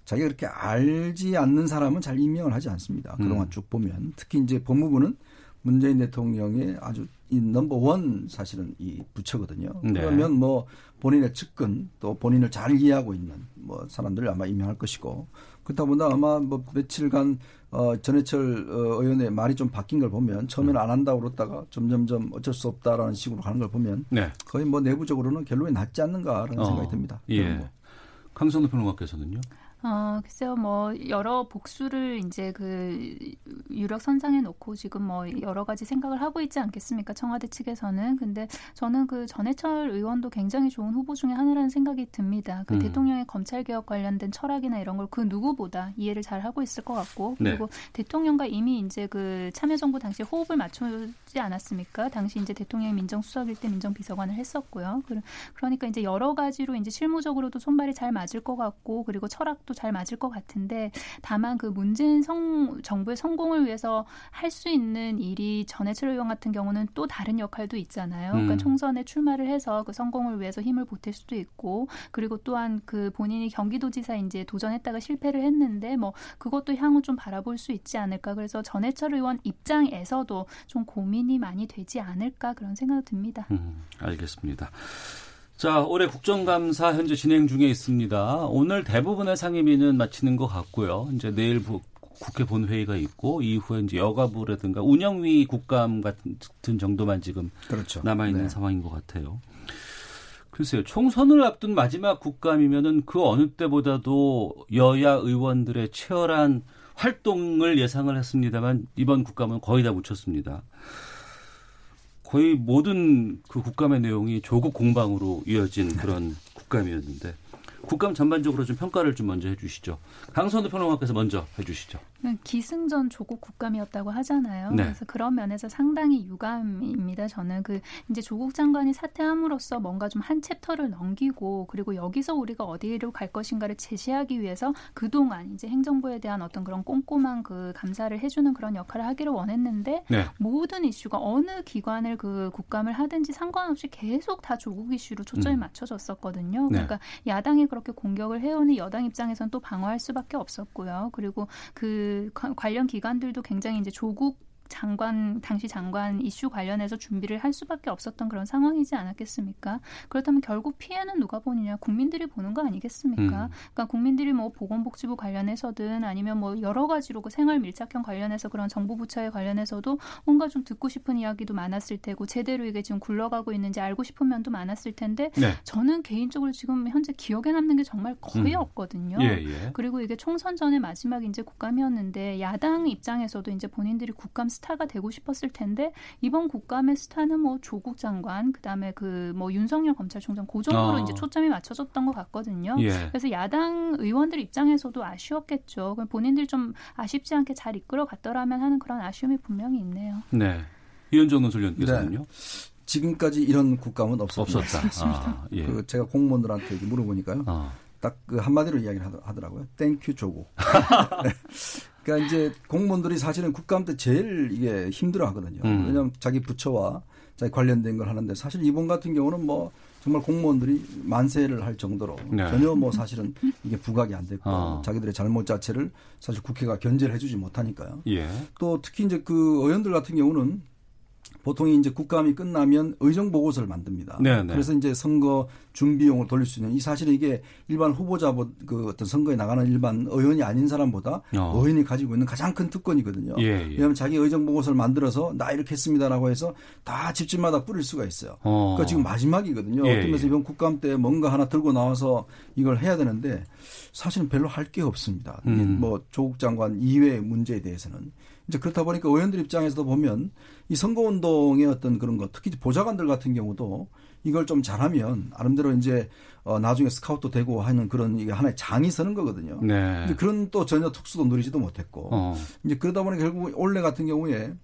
자기가 그렇게 알지 않는 사람은 잘 임명을 하지 않습니다. 그동안 음. 쭉 보면 특히 이제 법무부는 문재인 대통령의 아주 이 넘버 원 사실은 이 부처거든요. 네. 그러면 뭐 본인의 측근 또 본인을 잘 이해하고 있는 뭐 사람들을 아마 임명할 것이고 그렇다 보다 아마 뭐 며칠간 어 전해철 어, 의원의 말이 좀 바뀐 걸 보면 처음에는 안 한다고 그러다가 점점점 어쩔 수 없다라는 식으로 가는 걸 보면 네. 거의 뭐 내부적으로는 결론이 낫지 않는가라는 어, 생각이 듭니다. 예. 강선우 평론가께서는요? 어, 글쎄요, 뭐, 여러 복수를 이제 그 유력 선상에 놓고 지금 뭐 여러 가지 생각을 하고 있지 않겠습니까? 청와대 측에서는. 근데 저는 그 전해철 의원도 굉장히 좋은 후보 중에 하나라는 생각이 듭니다. 그 음. 대통령의 검찰개혁 관련된 철학이나 이런 걸 그 누구보다 이해를 잘 하고 있을 것 같고. 그리고 네. 대통령과 이미 이제 그 참여정부 당시에 호흡을 맞추지 않았습니까? 당시 이제 대통령이 민정수석일 때 민정비서관을 했었고요. 그- 그러니까 이제 여러 가지로 이제 실무적으로도 손발이 잘 맞을 것 같고 그리고 철학 도 잘 맞을 것 같은데 다만 그 문재인 성, 정부의 성공을 위해서 할 수 있는 일이 전해철 의원 같은 경우는 또 다른 역할도 있잖아요. 그러니까 음. 총선에 출마를 해서 그 성공을 위해서 힘을 보탤 수도 있고 그리고 또한 그 본인이 경기도지사 이제 도전했다가 실패를 했는데 뭐 그것도 향후 좀 바라볼 수 있지 않을까. 그래서 전해철 의원 입장에서도 좀 고민이 많이 되지 않을까 그런 생각이 듭니다. 음, 알겠습니다. 자, 올해 국정감사 현재 진행 중에 있습니다. 오늘 대부분의 상임위는 마치는 것 같고요. 이제 내일 부- 국회 본회의가 있고 이후에 이제 여가부라든가 운영위 국감 같은 정도만 지금 그렇죠. 남아 있는 네. 상황인 것 같아요. 글쎄요, 총선을 앞둔 마지막 국감이면은 그 어느 때보다도 여야 의원들의 치열한 활동을 예상을 했습니다만 이번 국감은 거의 다 묻혔습니다. 거의 모든 그 국감의 내용이 조국 공방으로 이어진 그런 국감이었는데 국감 전반적으로 좀 평가를 좀 먼저 해주시죠. 강선우 평론가께서 먼저 해주시죠. 기승전 조국 국감이었다고 하잖아요. 네. 그래서 그런 면에서 상당히 유감입니다. 저는 그 이제 조국 장관이 사퇴함으로써 뭔가 좀 한 챕터를 넘기고 그리고 여기서 우리가 어디로 갈 것인가를 제시하기 위해서 그동안 이제 행정부에 대한 어떤 그런 꼼꼼한 그 감사를 해주는 그런 역할을 하기를 원했는데 네. 모든 이슈가 어느 기관을 그 국감을 하든지 상관없이 계속 다 조국 이슈로 초점이 음. 맞춰졌었거든요. 네. 그러니까 야당이 그렇게 공격을 해오니 여당 입장에서는 또 방어할 수밖에 없었고요. 그리고 그 관- 관련 기관들도 굉장히 이제 조국 장관 당시 장관 이슈 관련해서 준비를 할 수밖에 없었던 그런 상황이지 않았겠습니까? 그렇다면 결국 피해는 누가 보느냐? 국민들이 보는 거 아니겠습니까? 음. 그러니까 국민들이 뭐 보건복지부 관련해서든 아니면 뭐 여러 가지로 그 생활 밀착형 관련해서 그런 정부 부처에 관련해서도 뭔가 좀 듣고 싶은 이야기도 많았을 테고 제대로 이게 지금 굴러가고 있는지 알고 싶은 면도 많았을 텐데 네. 저는 개인적으로 지금 현재 기억에 남는 게 정말 거의 음. 없거든요. 예, 예. 그리고 이게 총선 전에 마지막 이제 국감이었는데 야당 입장에서도 이제 본인들이 국감 스타가 되고 싶었을 텐데 이번 국감의 스타는 뭐 조국 장관 그다음에 그 뭐 윤석열 검찰총장 그 정도로 아. 이제 초점이 맞춰졌던 것 같거든요. 예. 그래서 야당 의원들 입장에서도 아쉬웠겠죠. 그럼 본인들 좀 아쉽지 않게 잘 이끌어 갔더라면 하는 그런 아쉬움이 분명히 있네요. 네. 이현정 논설위원께서는요? 지금까지 이런 국감은 없었다. 없었다. 아, 예. 그 제가 공무원들한테 물어보니까요. 아, 딱 그 한마디로 이야기를 하더- 하더라고요. Thank you 조국. 그러니까 이제 공무원들이 사실은 국감 때 제일 이게 힘들어 하거든요. 음. 왜냐하면 자기 부처와 자기 관련된 걸 하는데 사실 이번 같은 경우는 뭐 정말 공무원들이 만세를 할 정도로 네. 전혀 뭐 사실은 이게 부각이 안 됐고 아. 자기들의 잘못 자체를 사실 국회가 견제를 해주지 못하니까요. 예. 또 특히 이제 그 의원들 같은 경우는 보통 이제 국감이 끝나면 의정 보고서를 만듭니다. 네, 네. 그래서 이제 선거 준비용을 돌릴 수 있는 이 사실은 이게 일반 후보자 그 어떤 선거에 나가는 일반 의원이 아닌 사람보다 어. 의원이 가지고 있는 가장 큰 특권이거든요. 예, 예. 왜냐하면 자기 의정 보고서를 만들어서 나 이렇게 했습니다라고 해서 다 집집마다 뿌릴 수가 있어요. 어. 그러니까 지금 마지막이거든요. 예, 면에서 예. 이번 국감 때 뭔가 하나 들고 나와서 이걸 해야 되는데 사실은 별로 할 게 없습니다. 음. 뭐 조국 장관 이외의 문제에 대해서는 이제 그렇다 보니까 의원들 입장에서도 보면 이 선거운동의 어떤 그런 것 특히 보좌관들 같은 경우도 이걸 좀 잘하면 나름대로 이제 어 나중에 스카웃도 되고 하는 그런 이게 하나의 장이 서는 거거든요. 네. 이제 그런 또 전혀 특수도 누리지도 못했고 어. 이제 그러다 보니 결국 올해 같은 경우에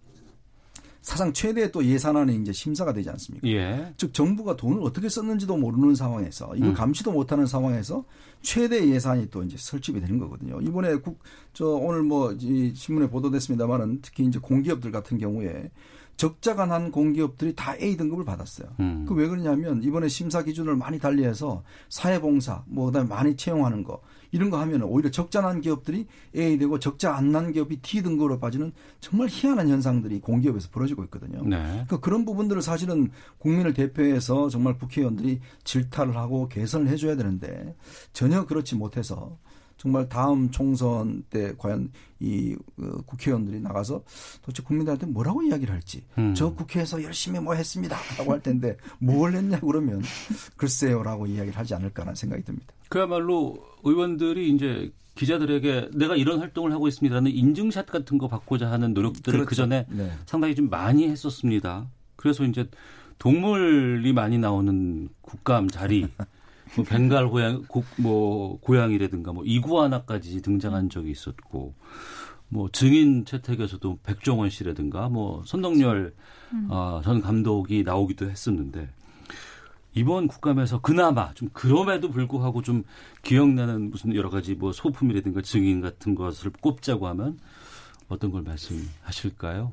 사상 최대의 또 예산안이 이제 심사가 되지 않습니까? 예. 즉 정부가 돈을 어떻게 썼는지도 모르는 상황에서 이걸 음. 감시도 못하는 상황에서 최대 예산이 또 이제 설치가 되는 거거든요. 이번에 국 저 오늘 뭐 이 신문에 보도됐습니다만은 특히 이제 공기업들 같은 경우에 적자가 난 공기업들이 다 A 등급을 받았어요. 음. 그왜 그러냐면 이번에 심사 기준을 많이 달리해서 사회봉사 뭐 그다음에 많이 채용하는 거 이런 거 하면 오히려 적자 난 기업들이 A 되고 적자 안 난 기업이 D 등급으로 빠지는 정말 희한한 현상들이 공기업에서 벌어지고 있거든요. 네. 그러니까 그런 부분들을 사실은 국민을 대표해서 정말 국회의원들이 질타를 하고 개선을 해줘야 되는데 전혀 그렇지 못해서 정말 다음 총선 때 과연 이 어, 국회의원들이 나가서 도대체 국민들한테 뭐라고 이야기를 할지 음. 저 국회에서 열심히 뭐 했습니다라고 할 텐데 뭘 했냐 그러면 글쎄요라고 이야기를 하지 않을까라는 생각이 듭니다. 그야말로 의원들이 이제 기자들에게 내가 이런 활동을 하고 있습니다라는 인증샷 같은 거 받고자 하는 노력들을 그렇죠. 그 전에 네. 상당히 좀 많이 했었습니다. 그래서 이제 동물이 많이 나오는 국감 자리, 뭐 벵갈 고양, 고, 뭐 고양이라든가 뭐 이구아나까지 등장한 적이 있었고, 뭐 증인 채택에서도 백종원 씨라든가 뭐 손동열 어, 전 감독이 나오기도 했었는데 이번 국감에서 그나마 좀 그럼에도 불구하고 좀 기억나는 무슨 여러 가지 뭐 소품이라든가 증인 같은 것을 꼽자고 하면 어떤 걸 말씀하실까요?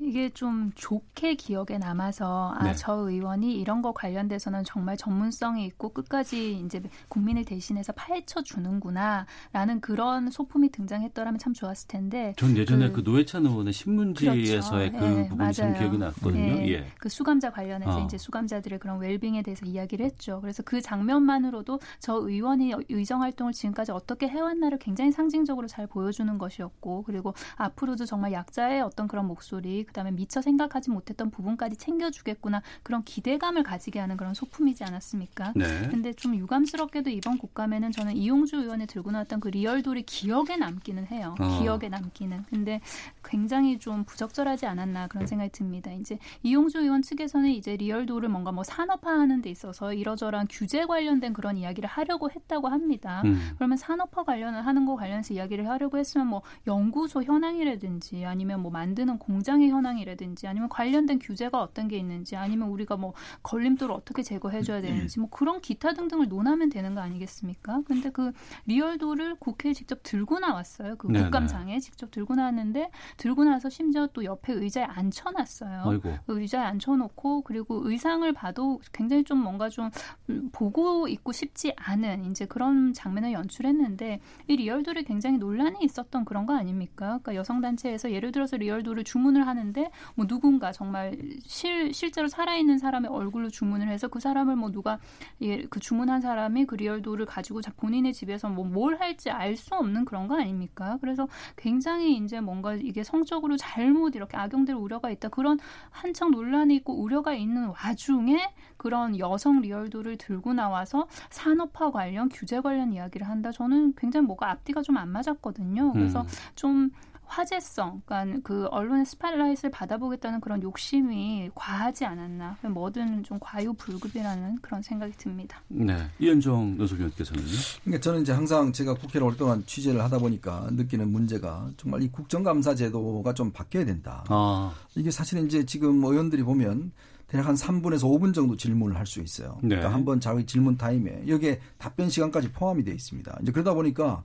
이게 좀 좋게 기억에 남아서 아, 네. 저 의원이 이런 거 관련돼서는 정말 전문성이 있고 끝까지 이제 국민을 대신해서 파헤쳐 주는구나라는 그런 소품이 등장했더라면 참 좋았을 텐데 전 예전에 그, 그- 노회찬 의원의 신문지에서의 그렇죠. 그 예, 부분이 좀 맞아요. 기억이 났거든요. 예, 예. 그 수감자 관련해서 어. 이제 수감자들의 그런 웰빙에 대해서 이야기를 했죠. 그래서 그 장면만으로도 저 의원이 의정 활동을 지금까지 어떻게 해왔나를 굉장히 상징적으로 잘 보여주는 것이었고, 그리고 앞으로도 정말 약자의 어떤 그런 목소리, 그다음에 미처 생각하지 못했던 부분까지 챙겨주겠구나 그런 기대감을 가지게 하는 그런 소품이지 않았습니까? 네. 근데 좀 유감스럽게도 이번 국감에는 저는 이용주 의원이 들고 나왔던 그 리얼돌이 기억에 남기는 해요. 어. 기억에 남기는. 근데 굉장히 좀 부적절하지 않았나 그런 생각이 듭니다. 이제 이용주 의원 측에서는 이제 리얼돌을 뭔가 뭐 산업화하는 데 있어서 이러저러한 규제 관련된 그런 이야기를 하려고 했다고 합니다. 음. 그러면 산업화 관련을 하는 거 관련해서 이야기를 하려고 했으면 뭐 연구소 현황이라든지 아니면 뭐 만드는 공장의 현황 이라든지 아니면 관련된 규제가 어떤 게 있는지 아니면 우리가 뭐 걸림돌을 어떻게 제거해 줘야 되는지 뭐 그런 기타 등등을 논하면 되는 거 아니겠습니까? 근데 그 리얼도를 국회에 직접 들고 나왔어요. 그 네네. 국감장에 직접 들고 나왔는데 들고 나서 심지어 또 옆에 의자에 앉혀놨어요. 아이고. 그 의자에 앉혀놓고 그리고 의상을 봐도 굉장히 좀 뭔가 좀 음, 보고 있고 싶지 않은 이제 그런 장면을 연출했는데 이 리얼돌이 굉장히 논란이 있었던 그런 거 아닙니까? 그러니까 여성 단체에서 예를 들어서 리얼돌을 주문을 하는 데 뭐 누군가 정말 실 실제로 살아있는 사람의 얼굴로 주문을 해서 그 사람을 뭐 누가 예, 그 주문한 사람이 그 리얼돌을 가지고 자- 본인의 집에서 뭐 뭘 할지 알 수 없는 그런 거 아닙니까? 그래서 굉장히 이제 뭔가 이게 성적으로 잘못 이렇게 악용될 우려가 있다. 그런 한창 논란이 있고 우려가 있는 와중에 그런 여성 리얼돌을 들고 나와서 산업화 관련 규제 관련 이야기를 한다. 저는 굉장히 뭐가 앞뒤가 좀 안 맞았거든요. 그래서 음. 좀 화제성, 그러니까 그 언론의 스팟라이트를 받아보겠다는 그런 욕심이 과하지 않았나. 뭐든 좀 과유불급이라는 그런 생각이 듭니다. 네. 이현정 노석위원께서는요. 그러니까 저는 이제 항상 제가 국회를 오랫동안 취재를 하다 보니까 느끼는 문제가 정말 이 국정감사 제도가 좀 바뀌어야 된다. 아, 이게 사실은 이제 지금 의원들이 보면 대략 한 3분에서 5분 정도 질문을 할 수 있어요. 네. 그러니까 한번 자기 질문 타임에 여기에 답변 시간까지 포함이 되어 있습니다. 이제 그러다 보니까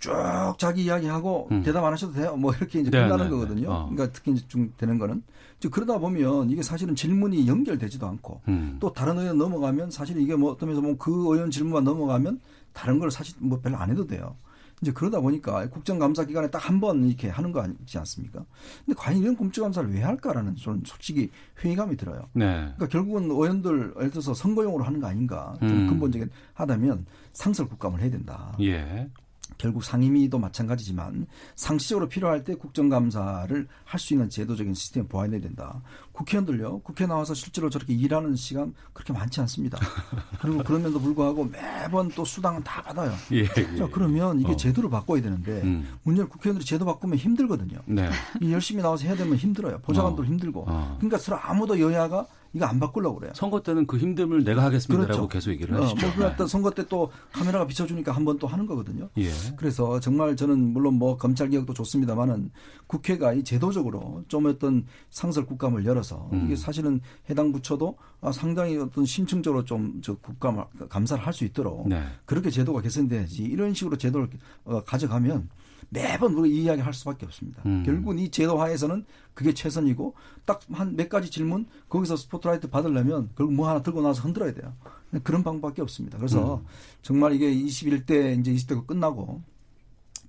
쭉 자기 이야기하고 음. 대답 안 하셔도 돼요. 뭐 이렇게 이제 네, 끝나는 네, 거거든요. 네. 어. 그러니까 특히 이제 좀 되는 거는 이제 그러다 보면 이게 사실은 질문이 연결되지도 않고 음. 또 다른 의원 넘어가면 사실 이게 뭐 어떤 면에서 뭐그 의원 질문만 넘어가면 다른 걸 사실 뭐 별로 안 해도 돼요. 이제 그러다 보니까 국정감사 기간에 딱 한 번 이렇게 하는 거 아니지 않습니까? 근데 과연 이런 국정감사를 왜 할까라는 저는 솔직히 회의감이 들어요. 네. 그러니까 결국은 의원들 예를 들어서 선거용으로 하는 거 아닌가 좀 음. 근본적인 하다면 상설 국감을 해야 된다. 예. 결국 상임위도 마찬가지지만 상시적으로 필요할 때 국정감사를 할 수 있는 제도적인 시스템을 보완해야 된다. 국회의원들요, 국회 나와서 실제로 저렇게 일하는 시간 그렇게 많지 않습니다. 그리고 그럼에도 불구하고 매번 또 수당은 다 받아요. 예. 자, 예. 그러면 이게 어. 제도를 바꿔야 되는데 음. 문제는 국회의원들이 제도 바꾸면 힘들거든요. 네. 이 열심히 나와서 해야 되면 힘들어요. 보좌관도 어. 힘들고. 어. 그러니까 서로 아무도 여야가 이거 안 바꾸려고 그래요. 선거 때는 그 힘듦을 내가 하겠습니다라고 그렇죠. 계속 얘기를 어, 하시죠. 뭐 그랬다 선거 때 또 카메라가 비춰주니까 한 번 또 하는 거거든요. 예. 그래서 정말 저는 물론 뭐 검찰 개혁도 좋습니다만은 국회가 이 제도적으로 좀 어떤 상설 국감을 열어서 음. 이게 사실은 해당 부처도 아, 상당히 어떤 심층적으로 좀 저 국감을 감사를 할 수 있도록 네. 그렇게 제도가 개선돼야지 이런 식으로 제도를 어, 가져가면 매번 우리가 이 이야기 할 수밖에 없습니다. 음. 결국은 이 제도 하에서는 그게 최선이고 딱 한 몇 가지 질문 거기서 스포트라이트 받으려면 결국 뭐 하나 들고 나서 흔들어야 돼요. 그런 방법밖에 없습니다. 그래서 음. 정말 이게 21대 이제 20대가 끝나고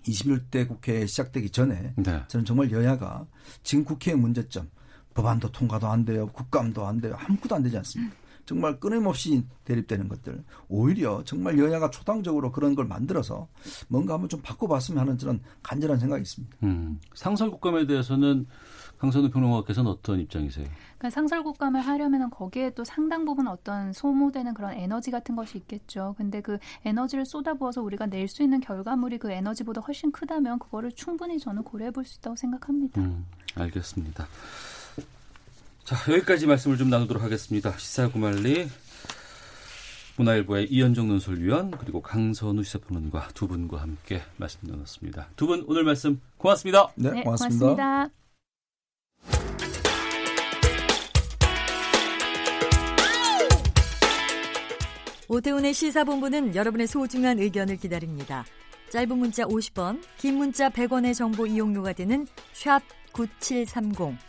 21대 국회 시작되기 전에 네. 저는 정말 여야가 지금 국회의 문제점 법안도 통과도 안 돼요. 국감도 안 돼요. 아무것도 안 되지 않습니까? 정말 끊임없이 대립되는 것들 오히려 정말 여야가 초당적으로 그런 걸 만들어서 뭔가 한번 좀 바꿔봤으면 하는 저는 간절한 생각이 있습니다. 음. 상설 국감에 대해서는 강선우 평론가께서는 어떤 입장이세요? 그러니까 상설국감을 하려면 거기에 또 상당 부분 어떤 소모되는 그런 에너지 같은 것이 있겠죠. 근데 그 에너지를 쏟아부어서 우리가 낼 수 있는 결과물이 그 에너지보다 훨씬 크다면 그거를 충분히 저는 고려해 볼 수 있다고 생각합니다. 음, 알겠습니다. 자, 여기까지 말씀을 좀 나누도록 하겠습니다. 시사구말리 문화일보의 이현정 논설위원 그리고 강선우 시사평론가 두 분과 함께 말씀 나눴습니다. 두 분 오늘 말씀 고맙습니다. 네, 고맙습니다. 고맙습니다. 오태훈의 시사본부는 여러분의 소중한 의견을 기다립니다. 짧은 문자 50원, 긴 문자 100원의 정보 이용료가 되는 샵 9730,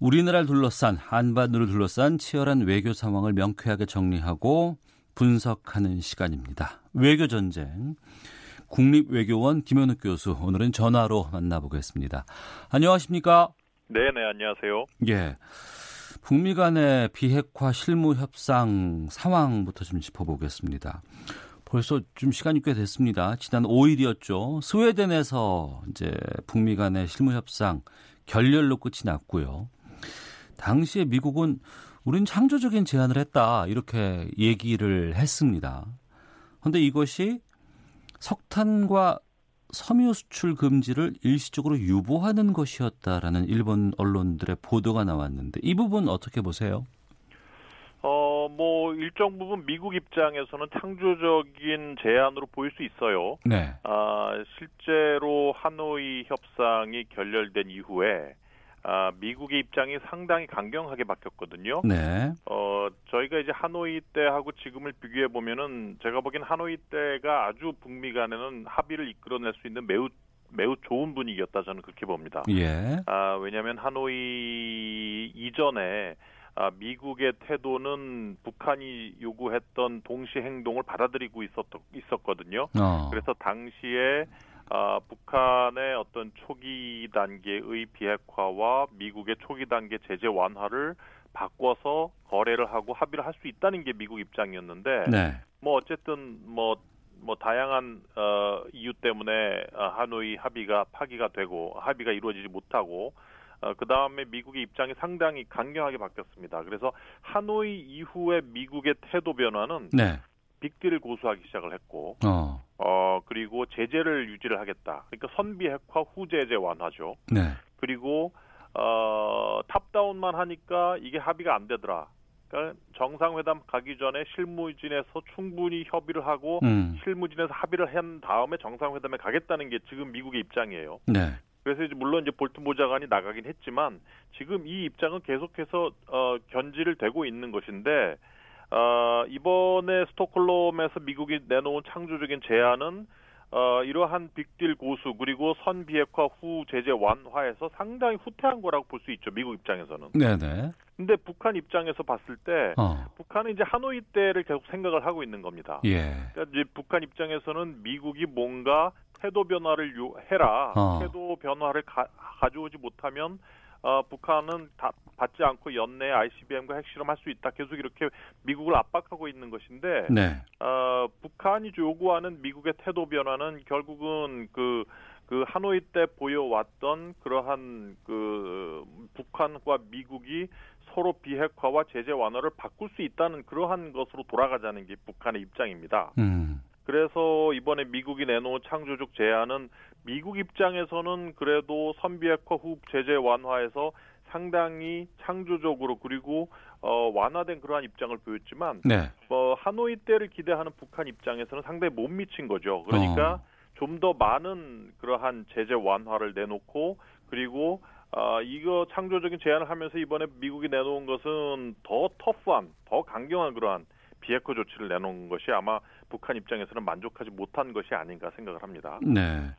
우리나라를 둘러싼 한반도를 둘러싼 치열한 외교 상황을 명쾌하게 정리하고 분석하는 시간입니다. 외교 전쟁. 국립외교원 김현욱 교수 오늘은 전화로 만나보겠습니다. 안녕하십니까? 네 네 안녕하세요. 예. 북미 간의 비핵화 실무 협상 상황부터 좀 짚어보겠습니다. 벌써 좀 시간이 꽤 됐습니다. 지난 5일이었죠. 스웨덴에서 이제 북미 간의 실무 협상 결렬로 끝이 났고요. 당시에 미국은 우린 창조적인 제안을 했다 이렇게 얘기를 했습니다. 그런데 이것이 석탄과 섬유 수출 금지를 일시적으로 유보하는 것이었다라는 일본 언론들의 보도가 나왔는데 이 부분 어떻게 보세요? 어, 뭐 일정 부분 미국 입장에서는 창조적인 제안으로 보일 수 있어요. 네. 아, 실제로 하노이 협상이 결렬된 이후에 아, 미국의 입장이 상당히 강경하게 바뀌었거든요. 네. 어, 저희가 이제 하노이 때하고 지금을 비교해 보면은 제가 보기엔 하노이 때가 아주 북미 간에는 합의를 이끌어낼 수 있는 매우 매우 좋은 분위기였다 저는 그렇게 봅니다. 예. 아, 왜냐하면 하노이 이전에 아, 미국의 태도는 북한이 요구했던 동시 행동을 받아들이고 있었, 있었거든요. 어. 그래서 당시에 아, 북한의 어떤 초기 단계의 비핵화와 미국의 초기 단계 제재 완화를 바꿔서 거래를 하고 합의를 할 수 있다는 게 미국 입장이었는데 네. 뭐 어쨌든 뭐뭐 다양한 어 이유 때문에 어, 하노이 합의가 파기가 되고 합의가 이루어지지 못하고 어, 그 다음에 미국의 입장이 상당히 강경하게 바뀌었습니다. 그래서 하노이 이후에 미국의 태도 변화는 네. 빅딜을 고수하기 시작을 했고, 어. 어 그리고 제재를 유지를 하겠다. 그러니까 선비 핵화 후 제재 완화죠. 네. 그리고 어 탑다운만 하니까 이게 합의가 안 되더라. 그러니까 정상회담 가기 전에 실무진에서 충분히 협의를 하고 음. 실무진에서 합의를 한 다음에 정상회담에 가겠다는 게 지금 미국의 입장이에요. 네. 그래서 이제 물론 이제 볼튼 보좌관이 나가긴 했지만 지금 이 입장은 계속해서 어, 견지를 되고 있는 것인데 어, 이번에 스톡홀름에서 미국이 내놓은 창조적인 제안은 어, 이러한 빅딜 고수 그리고 선 비핵화 후 제재 완화에서 상당히 후퇴한 거라고 볼 수 있죠 미국 입장에서는. 네네. 근데 북한 입장에서 봤을 때 어. 북한은 이제 하노이 때를 계속 생각을 하고 있는 겁니다. 예. 그러니까 이제 북한 입장에서는 미국이 뭔가 태도 변화를 요, 해라. 어. 태도 변화를 가, 가져오지 못하면 어, 북한은 다 받지 않고 연내 ICBM과 핵실험할 수 있다. 계속 이렇게 미국을 압박하고 있는 것인데 네. 어, 북한이 요구하는 미국의 태도 변화는 결국은 그, 그 하노이 때 보여왔던 그러한 그 북한과 미국이 서로 비핵화와 제재 완화를 바꿀 수 있다는 그러한 것으로 돌아가자는 게 북한의 입장입니다. 음. 그래서 이번에 미국이 내놓은 창조적 제안은 미국 입장에서는 그래도 선비핵화 후 제재 완화에서 상당히 창조적으로 그리고 어, 완화된 그러한 입장을 보였지만 네. 어, 하노이 때를 기대하는 북한 입장에서는 상당히 못 미친 거죠. 그러니까 어. 좀더 많은 그러한 제재 완화를 내놓고 그리고 아, 이거 창조적인 제안을 하면서 이번에 미국이 내놓은 것은 더 터프한, 더 강경한 그러한 비핵화 조치를 내놓은 것이 아마 북한 입장에서는 만족하지 못한 것이 아닌가 생각을 합니다. 네.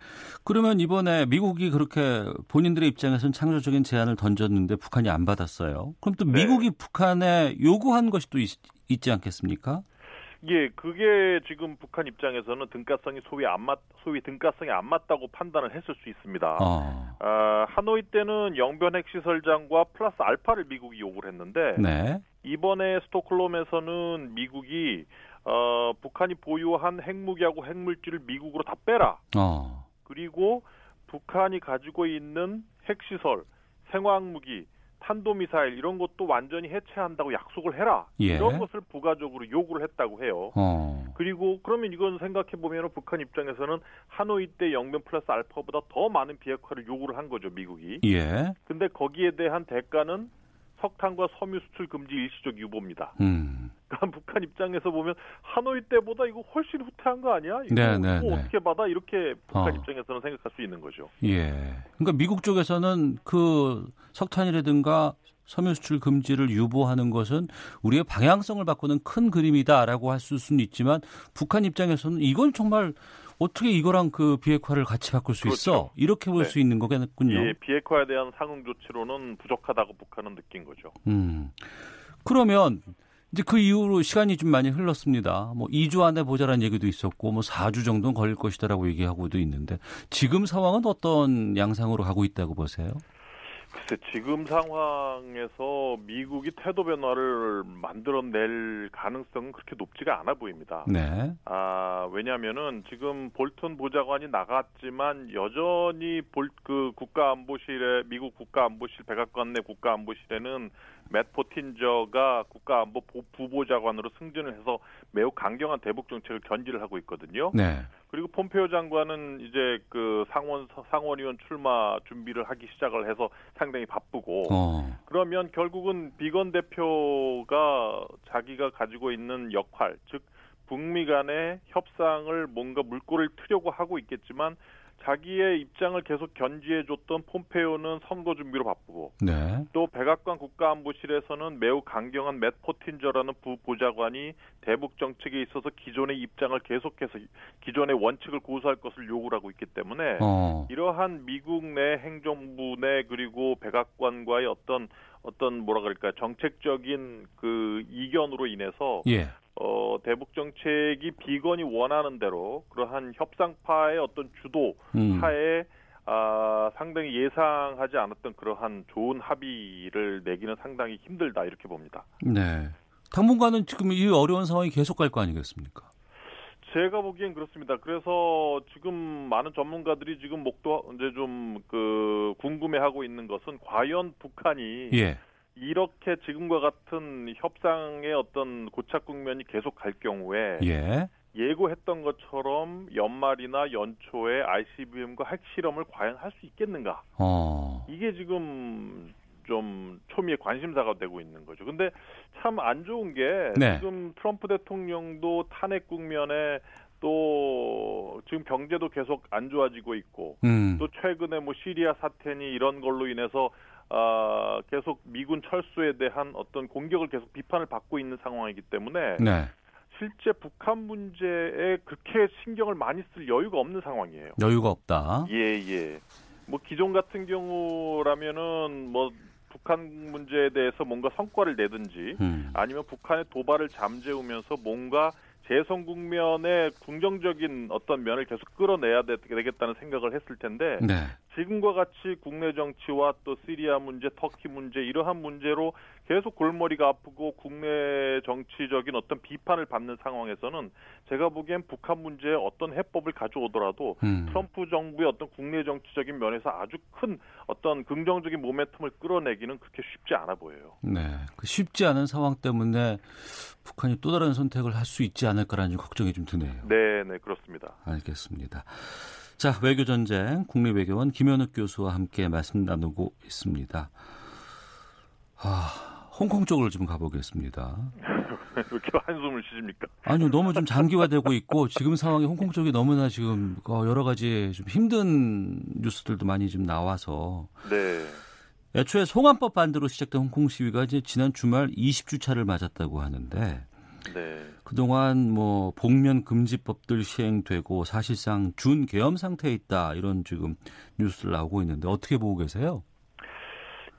그러면 이번에 미국이 그렇게 본인들의 입장에서는 창조적인 제안을 던졌는데 북한이 안 받았어요. 그럼 또 네. 미국이 북한에 요구한 것이 또 있, 있지 않겠습니까? 예, 그게 지금 북한 입장에서는 등가성이 소위 안 맞, 소위 등가성이 안 맞다고 판단을 했을 수 있습니다. 어. 아, 하노이 때는 영변 핵시설장과 플러스 알파를 미국이 요구를 했는데 네. 이번에 스톡홀름에서는 미국이 어, 북한이 보유한 핵무기하고 핵물질을 미국으로 다 빼라. 어. 그리고 북한이 가지고 있는 핵시설, 생화학무기, 탄도미사일 이런 것도 완전히 해체한다고 약속을 해라. 예. 이런 것을 부가적으로 요구를 했다고 해요. 어. 그리고 그러면 이건 생각해 보면 북한 입장에서는 하노이 때 영변 플러스 알파보다 더 많은 비핵화를 요구를 한 거죠 미국이. 예. 근데 거기에 대한 대가는 석탄과 섬유 수출 금지 일시적 유보입니다. 음. 그러니까 북한 입장에서 보면 하노이 때보다 이거 훨씬 후퇴한 거 아니야? 이거, 네, 네, 네. 어떻게 받아? 이렇게 북한 어. 입장에서는 생각할 수 있는 거죠. 예. 그러니까 미국 쪽에서는 그 석탄이라든가 섬유 수출 금지를 유보하는 것은 우리의 방향성을 바꾸는 큰 그림이다라고 할 수는 있지만 북한 입장에서는 이걸 정말 어떻게 이거랑 그 비핵화를 같이 바꿀 수 있어? 그렇죠. 이렇게 볼 네. 수 있는 거겠군요. 예, 비핵화에 대한 상응 조치로는 부족하다고 북한은 느낀 거죠. 음. 그러면 이제 그 이후로 시간이 좀 많이 흘렀습니다. 뭐 2주 안에 보자라는 얘기도 있었고 뭐 4주 정도는 걸릴 것이다라고 얘기하고도 있는데 지금 상황은 어떤 양상으로 가고 있다고 보세요? 글쎄 지금 상황에서 미국이 태도 변화를 만들어낼 가능성은 그렇게 높지가 않아 보입니다. 네. 아 왜냐하면은 지금 볼턴 보좌관이 나갔지만 여전히 볼 그 국가안보실에 미국 국가안보실 백악관 내 국가안보실에는 맷 포틴저가 국가안보 부- 부보좌관으로 승진을 해서 매우 강경한 대북 정책을 견지를 하고 있거든요. 네. 그리고 폼페오 장관은 이제 그 상원 상원의원 출마 준비를 하기 시작을 해서 상당히 바쁘고 어. 그러면 결국은 비건 대표가 자기가 가지고 있는 역할, 즉 북미 간의 협상을 뭔가 물꼬를 트려고 하고 있겠지만 자기의 입장을 계속 견지해줬던 폼페오는 선거 준비로 바쁘고 네. 또 백악관 국가안보실에서는 매우 강경한 맷 포틴저라는 부보좌관이 대북 정책에 있어서 기존의 입장을 계속해서 기존의 원칙을 고수할 것을 요구를 하고 있기 때문에 어. 이러한 미국 내 행정부 내 그리고 백악관과의 어떤 어떤 뭐라 그럴까 정책적인 그 이견으로 인해서 예. 어 대북 정책이 비건이 원하는 대로 그러한 협상파의 어떤 주도 음. 하에 아 상당히 예상하지 않았던 그러한 좋은 합의를 내기는 상당히 힘들다 이렇게 봅니다. 네. 당분간은 지금 이 어려운 상황이 계속 갈 거 아니겠습니까? 제가 보기엔 그렇습니다. 그래서 지금 많은 전문가들이 지금 목도 이제 좀 그 궁금해하고 있는 것은 과연 북한이 예. 이렇게 지금과 같은 협상의 어떤 고착 국면이 계속 갈 경우에 예. 예고했던 것처럼 연말이나 연초에 ICBM과 핵실험을 과연 할 수 있겠는가? 어. 이게 지금 좀 초미의 관심사가 되고 있는 거죠. 근데 참 안 좋은 게 네. 지금 트럼프 대통령도 탄핵 국면에 또 지금 경제도 계속 안 좋아지고 있고 음. 또 최근에 뭐 시리아 사태니 이런 걸로 인해서 아 계속 미군 철수에 대한 어떤 공격을 계속 비판을 받고 있는 상황이기 때문에 네. 실제 북한 문제에 그렇게 신경을 많이 쓸 여유가 없는 상황이에요. 여유가 없다. 예, 예. 뭐 기존 같은 경우라면은 뭐 북한 문제에 대해서 뭔가 성과를 내든지 음. 아니면 북한의 도발을 잠재우면서 뭔가 재선 국면의 긍정적인 어떤 면을 계속 끌어내야 되- 되겠다는 생각을 했을 텐데 네. 지금과 같이 국내 정치와 또 시리아 문제, 터키 문제 이러한 문제로 계속 골머리가 아프고 국내 정치적인 어떤 비판을 받는 상황에서는 제가 보기엔 북한 문제에 어떤 해법을 가져오더라도 음. 트럼프 정부의 어떤 국내 정치적인 면에서 아주 큰 어떤 긍정적인 모멘텀을 끌어내기는 그렇게 쉽지 않아 보여요. 네. 그 쉽지 않은 상황 때문에 북한이 또 다른 선택을 할 수 있지 않을까라는 걱정이 좀 드네요. 네, 네, 그렇습니다. 알겠습니다. 자, 외교 전쟁 국립외교원 김현욱 교수와 함께 말씀 나누고 있습니다. 아, 홍콩 쪽으로 좀 가보겠습니다. 왜 이렇게 한숨을 쉬십니까? 아니요, 너무 좀 장기화되고 있고 지금 상황이 홍콩 쪽이 너무나 지금 어, 여러 가지 좀 힘든 뉴스들도 많이 좀 나와서 네. 애초에 송환법 반대로 시작된 홍콩 시위가 이제 지난 주말 20주차를 맞았다고 하는데 네. 그동안 뭐 복면 금지법들 시행되고 사실상 준 계엄 상태에 있다 이런 지금 뉴스를 나오고 있는데 어떻게 보고 계세요?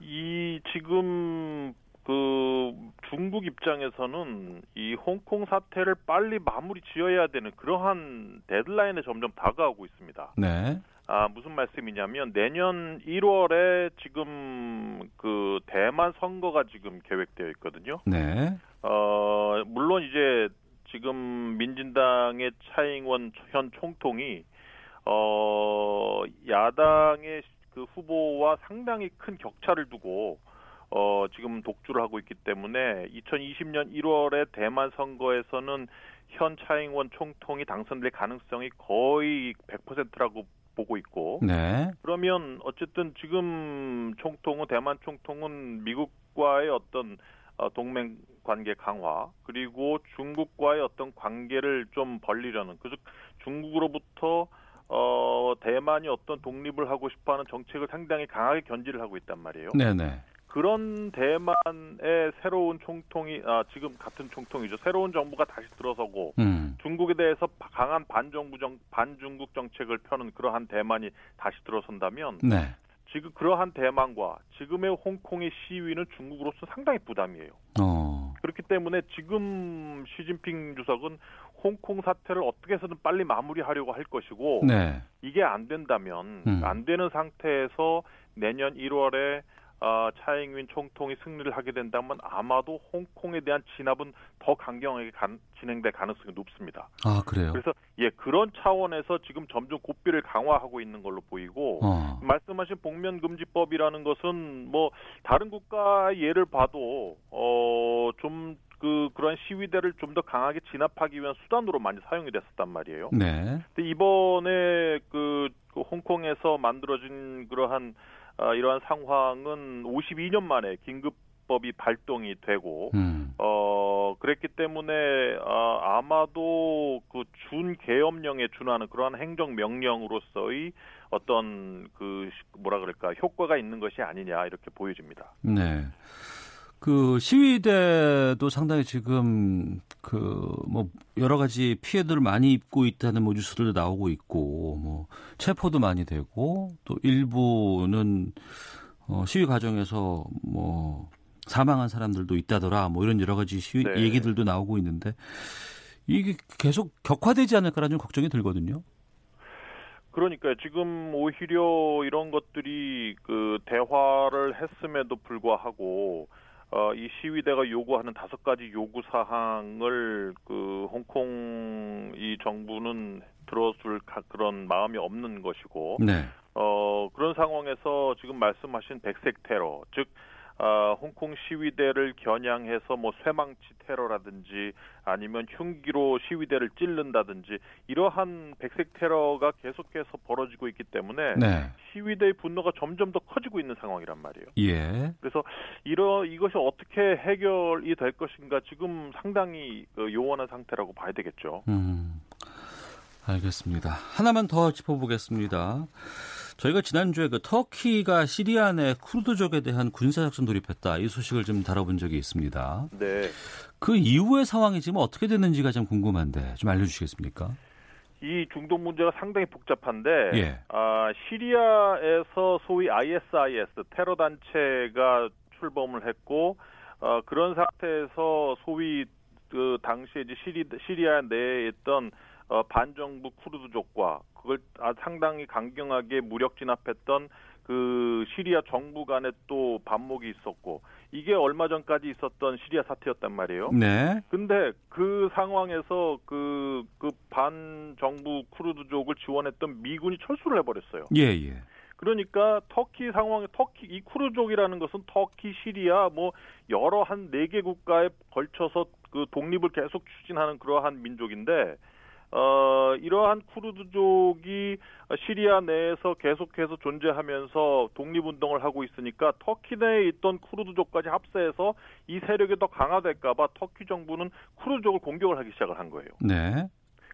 이 지금 그 중국 입장에서는 이 홍콩 사태를 빨리 마무리 지어야 되는 그러한 데드라인에 점점 다가오고 있습니다. 네. 아, 무슨 말씀이냐면 내년 1월에 지금 그 대만 선거가 지금 계획되어 있거든요. 네. 어, 물론 이제 지금 민진당의 차잉원 현 총통이 어, 야당의 그 후보와 상당히 큰 격차를 두고 어, 지금 독주를 하고 있기 때문에 2020년 1월에 대만 선거에서는 현 차잉원 총통이 당선될 가능성이 거의 100%라고 보고 있고 네. 그러면 어쨌든 지금 총통은 대만 총통은 미국과의 어떤 어, 동맹 관계 강화 그리고 중국과의 어떤 관계를 좀 벌리려는 그즉 중국으로부터 어 대만이 어떤 독립을 하고 싶어하는 정책을 상당히 강하게 견지를 하고 있단 말이에요. 네, 네. 그런 대만의 새로운 총통이 아 지금 같은 총통이죠. 새로운 정부가 다시 들어서고 음. 중국에 대해서 강한 반정부 정 반중국 정책을 펴는 그러한 대만이 다시 들어선다면 네. 지금 그러한 대만과 지금의 홍콩의 시위는 중국으로서 상당히 부담이에요. 어. 그렇기 때문에 지금 시진핑 주석은 홍콩 사태를 어떻게 해서든 빨리 마무리하려고 할 것이고 네. 이게 안 된다면 음. 안 되는 상태에서 내년 1월에 어, 차잉윈 총통이 승리를 하게 된다면 아마도 홍콩에 대한 진압은 더 강경하게 간- 진행될 가능성이 높습니다. 아, 그래요. 그래서 예 그런 차원에서 지금 점점 고삐를 강화하고 있는 걸로 보이고 어. 말씀하신 복면 금지법이라는 것은 뭐 다른 국가 예를 봐도 어좀 그 그런 시위대를 좀 더 강하게 진압하기 위한 수단으로 많이 사용이 됐었단 말이에요. 네. 근데 이번에 그, 그 홍콩에서 만들어진 그러한 아, 이러한 상황은 52년 만에 긴급 법이 발동이 되고 음. 어 그랬기 때문에 아, 아마도 그 준계엄령에 준하는 그러한 행정 명령으로서의 어떤 그 시- 뭐라 그럴까 효과가 있는 것이 아니냐 이렇게 보여집니다. 네. 그 시위대도 상당히 지금 그 뭐 여러 가지 피해들을 많이 입고 있다는 뭐 뉴스들도 나오고 있고 뭐 체포도 많이 되고 또 일부는 어 시위 과정에서 뭐 사망한 사람들도 있다더라 뭐 이런 여러 가지 시위 네. 얘기들도 나오고 있는데 이게 계속 격화되지 않을까라는 걱정이 들거든요. 그러니까 지금 오히려 이런 것들이 그 대화를 했음에도 불구하고 어, 이 시위대가 요구하는 다섯 가지 요구 사항을 그 홍콩 이 정부는 들어줄 가- 그런 마음이 없는 것이고 네. 어, 그런 상황에서 지금 말씀하신 백색 테러, 즉, 아, 홍콩 시위대를 겨냥해서 뭐 쇠망치 테러라든지 아니면 흉기로 시위대를 찌른다든지 이러한 백색 테러가 계속해서 벌어지고 있기 때문에 네. 시위대의 분노가 점점 더 커지고 있는 상황이란 말이에요. 예. 그래서 이러 이것이 어떻게 해결이 될 것인가 지금 상당히 그 요원한 상태라고 봐야 되겠죠. 음. 알겠습니다. 하나만 더 짚어보겠습니다. 저희가 지난주에 그 터키가 시리아 내 쿠르드족에 대한 군사작전 돌입했다 이 소식을 좀 다뤄본 적이 있습니다. 네. 그 이후의 상황이 지금 어떻게 됐는지가 좀 궁금한데 좀 알려주시겠습니까? 이 중동 문제가 상당히 복잡한데 예. 아, 시리아에서 소위 ISIS 테러 단체가 출범을 했고 어, 그런 상태에서 소위 그 당시에 이제 시리, 시리아 내에 있던 어, 반정부 쿠르드족과 그걸 아, 상당히 강경하게 무력 진압했던 그 시리아 정부 간에 또 반목이 있었고 이게 얼마 전까지 있었던 시리아 사태였단 말이에요. 네. 근데 그 상황에서 그, 그 반정부 쿠르드족을 지원했던 미군이 철수를 해버렸어요. 예, 예. 그러니까 터키 상황에 터키 이 쿠르족이라는 것은 터키, 시리아 뭐 여러 한 네 개 국가에 걸쳐서 그 독립을 계속 추진하는 그러한 민족인데 어 이러한 쿠르드족이 시리아 내에서 계속해서 존재하면서 독립운동을 하고 있으니까 터키 내에 있던 쿠르드족까지 합세해서 이 세력이 더 강화될까봐 터키 정부는 쿠르드족을 공격을 하기 시작을 한 거예요. 네.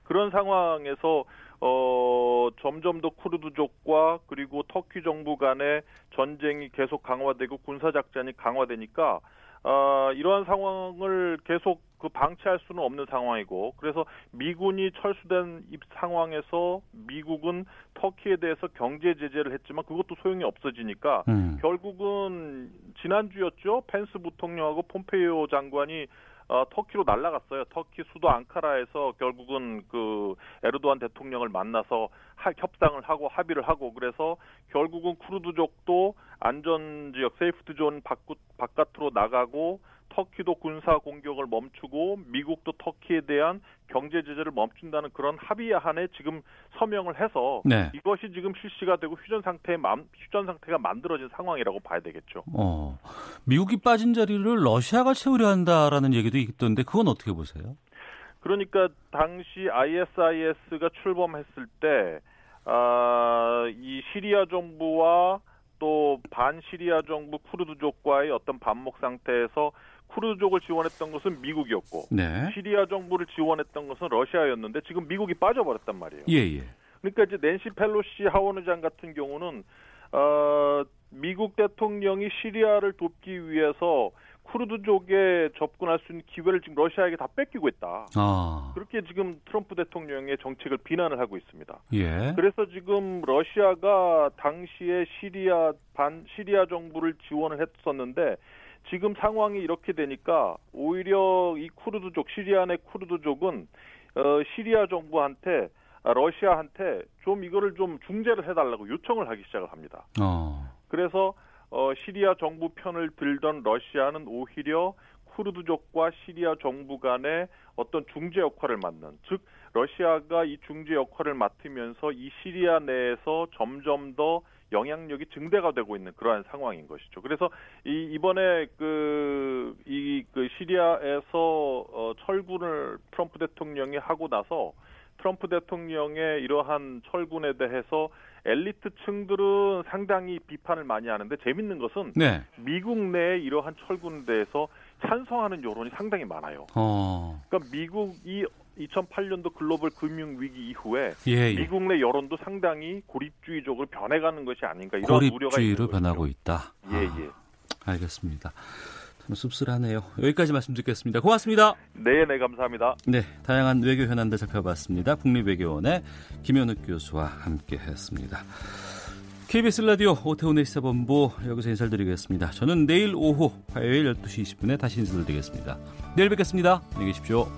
그런 상황에서 어 점점 더 쿠르드족과 그리고 터키 정부 간의 전쟁이 계속 강화되고 군사 작전이 강화되니까 어, 이러한 상황을 계속 그 방치할 수는 없는 상황이고 그래서 미군이 철수된 이 상황에서 미국은 터키에 대해서 경제 제재를 했지만 그것도 소용이 없어지니까 음. 결국은 지난주였죠 펜스 부통령하고 폼페이오 장관이 어, 터키로 날아갔어요. 터키 수도 앙카라에서 결국은 그 에르도안 대통령을 만나서 하, 협상을 하고 합의를 하고 그래서 결국은 쿠르드족도 안전 지역 safe zone 바깥으로 나가고 터키도 군사 공격을 멈추고 미국도 터키에 대한 경제 제재를 멈춘다는 그런 합의안에 지금 서명을 해서 네. 이것이 지금 실시가 되고 휴전 상태에 휴전 상태가 만들어진 상황이라고 봐야 되겠죠. 어, 미국이 빠진 자리를 러시아가 채우려 한다라는 얘기도 있던데 그건 어떻게 보세요? 그러니까 당시 ISIS가 출범했을 때, 아, 이 시리아 정부와 또 반시리아 정부 쿠르드족과의 어떤 반목 상태에서 쿠르드족을 지원했던 것은 미국이었고 네. 시리아 정부를 지원했던 것은 러시아였는데 지금 미국이 빠져버렸단 말이에요. 예, 예. 그러니까 이제 낸시 펠로시 하원 의장 같은 경우는 어, 미국 대통령이 시리아를 돕기 위해서 쿠르드족에 접근할 수 있는 기회를 지금 러시아에게 다 뺏기고 있다. 아. 그렇게 지금 트럼프 대통령의 정책을 비난을 하고 있습니다. 예. 그래서 지금 러시아가 당시에 시리아 반 시리아 정부를 지원을 했었는데 지금 상황이 이렇게 되니까 오히려 이 쿠르드족 시리아 내 쿠르드족은 어, 시리아 정부한테 아, 러시아한테 좀 이거를 좀 중재를 해달라고 요청을 하기 시작을 합니다. 어. 그래서 어, 시리아 정부 편을 들던 러시아는 오히려 쿠르드족과 시리아 정부 간의 어떤 중재 역할을 맡는 즉 러시아가 이 중재 역할을 맡으면서 이 시리아 내에서 점점 더 영향력이 증대가 되고 있는 그러한 상황인 것이죠. 그래서 이 이번에 그 이 그 시리아에서 어, 철군을 트럼프 대통령이 하고 나서 트럼프 대통령의 이러한 철군에 대해서 엘리트 층들은 상당히 비판을 많이 하는데 재밌는 것은 네. 미국 내 이러한 철군에 대해서 찬성하는 여론이 상당히 많아요. 어. 그러니까 미국이 2008년도 글로벌 금융 위기 이후에 예, 예. 미국 내 여론도 상당히 고립주의적으로 변해가는 것이 아닌가 이런 고립주의로 변하고 거죠. 있다. 예, 아, 예. 알겠습니다. 참 씁쓸하네요. 여기까지 말씀 듣겠습니다. 고맙습니다. 네, 네, 감사합니다. 네, 다양한 외교 현안들 살펴봤습니다. 국립외교원의 김현욱 교수와 함께했습니다. KBS 라디오 오태훈의 시사본부 여기서 인사드리겠습니다. 저는 내일 오후 화요일 12시 20분에 다시 인사드리겠습니다. 내일 뵙겠습니다. 안녕히 계십시오.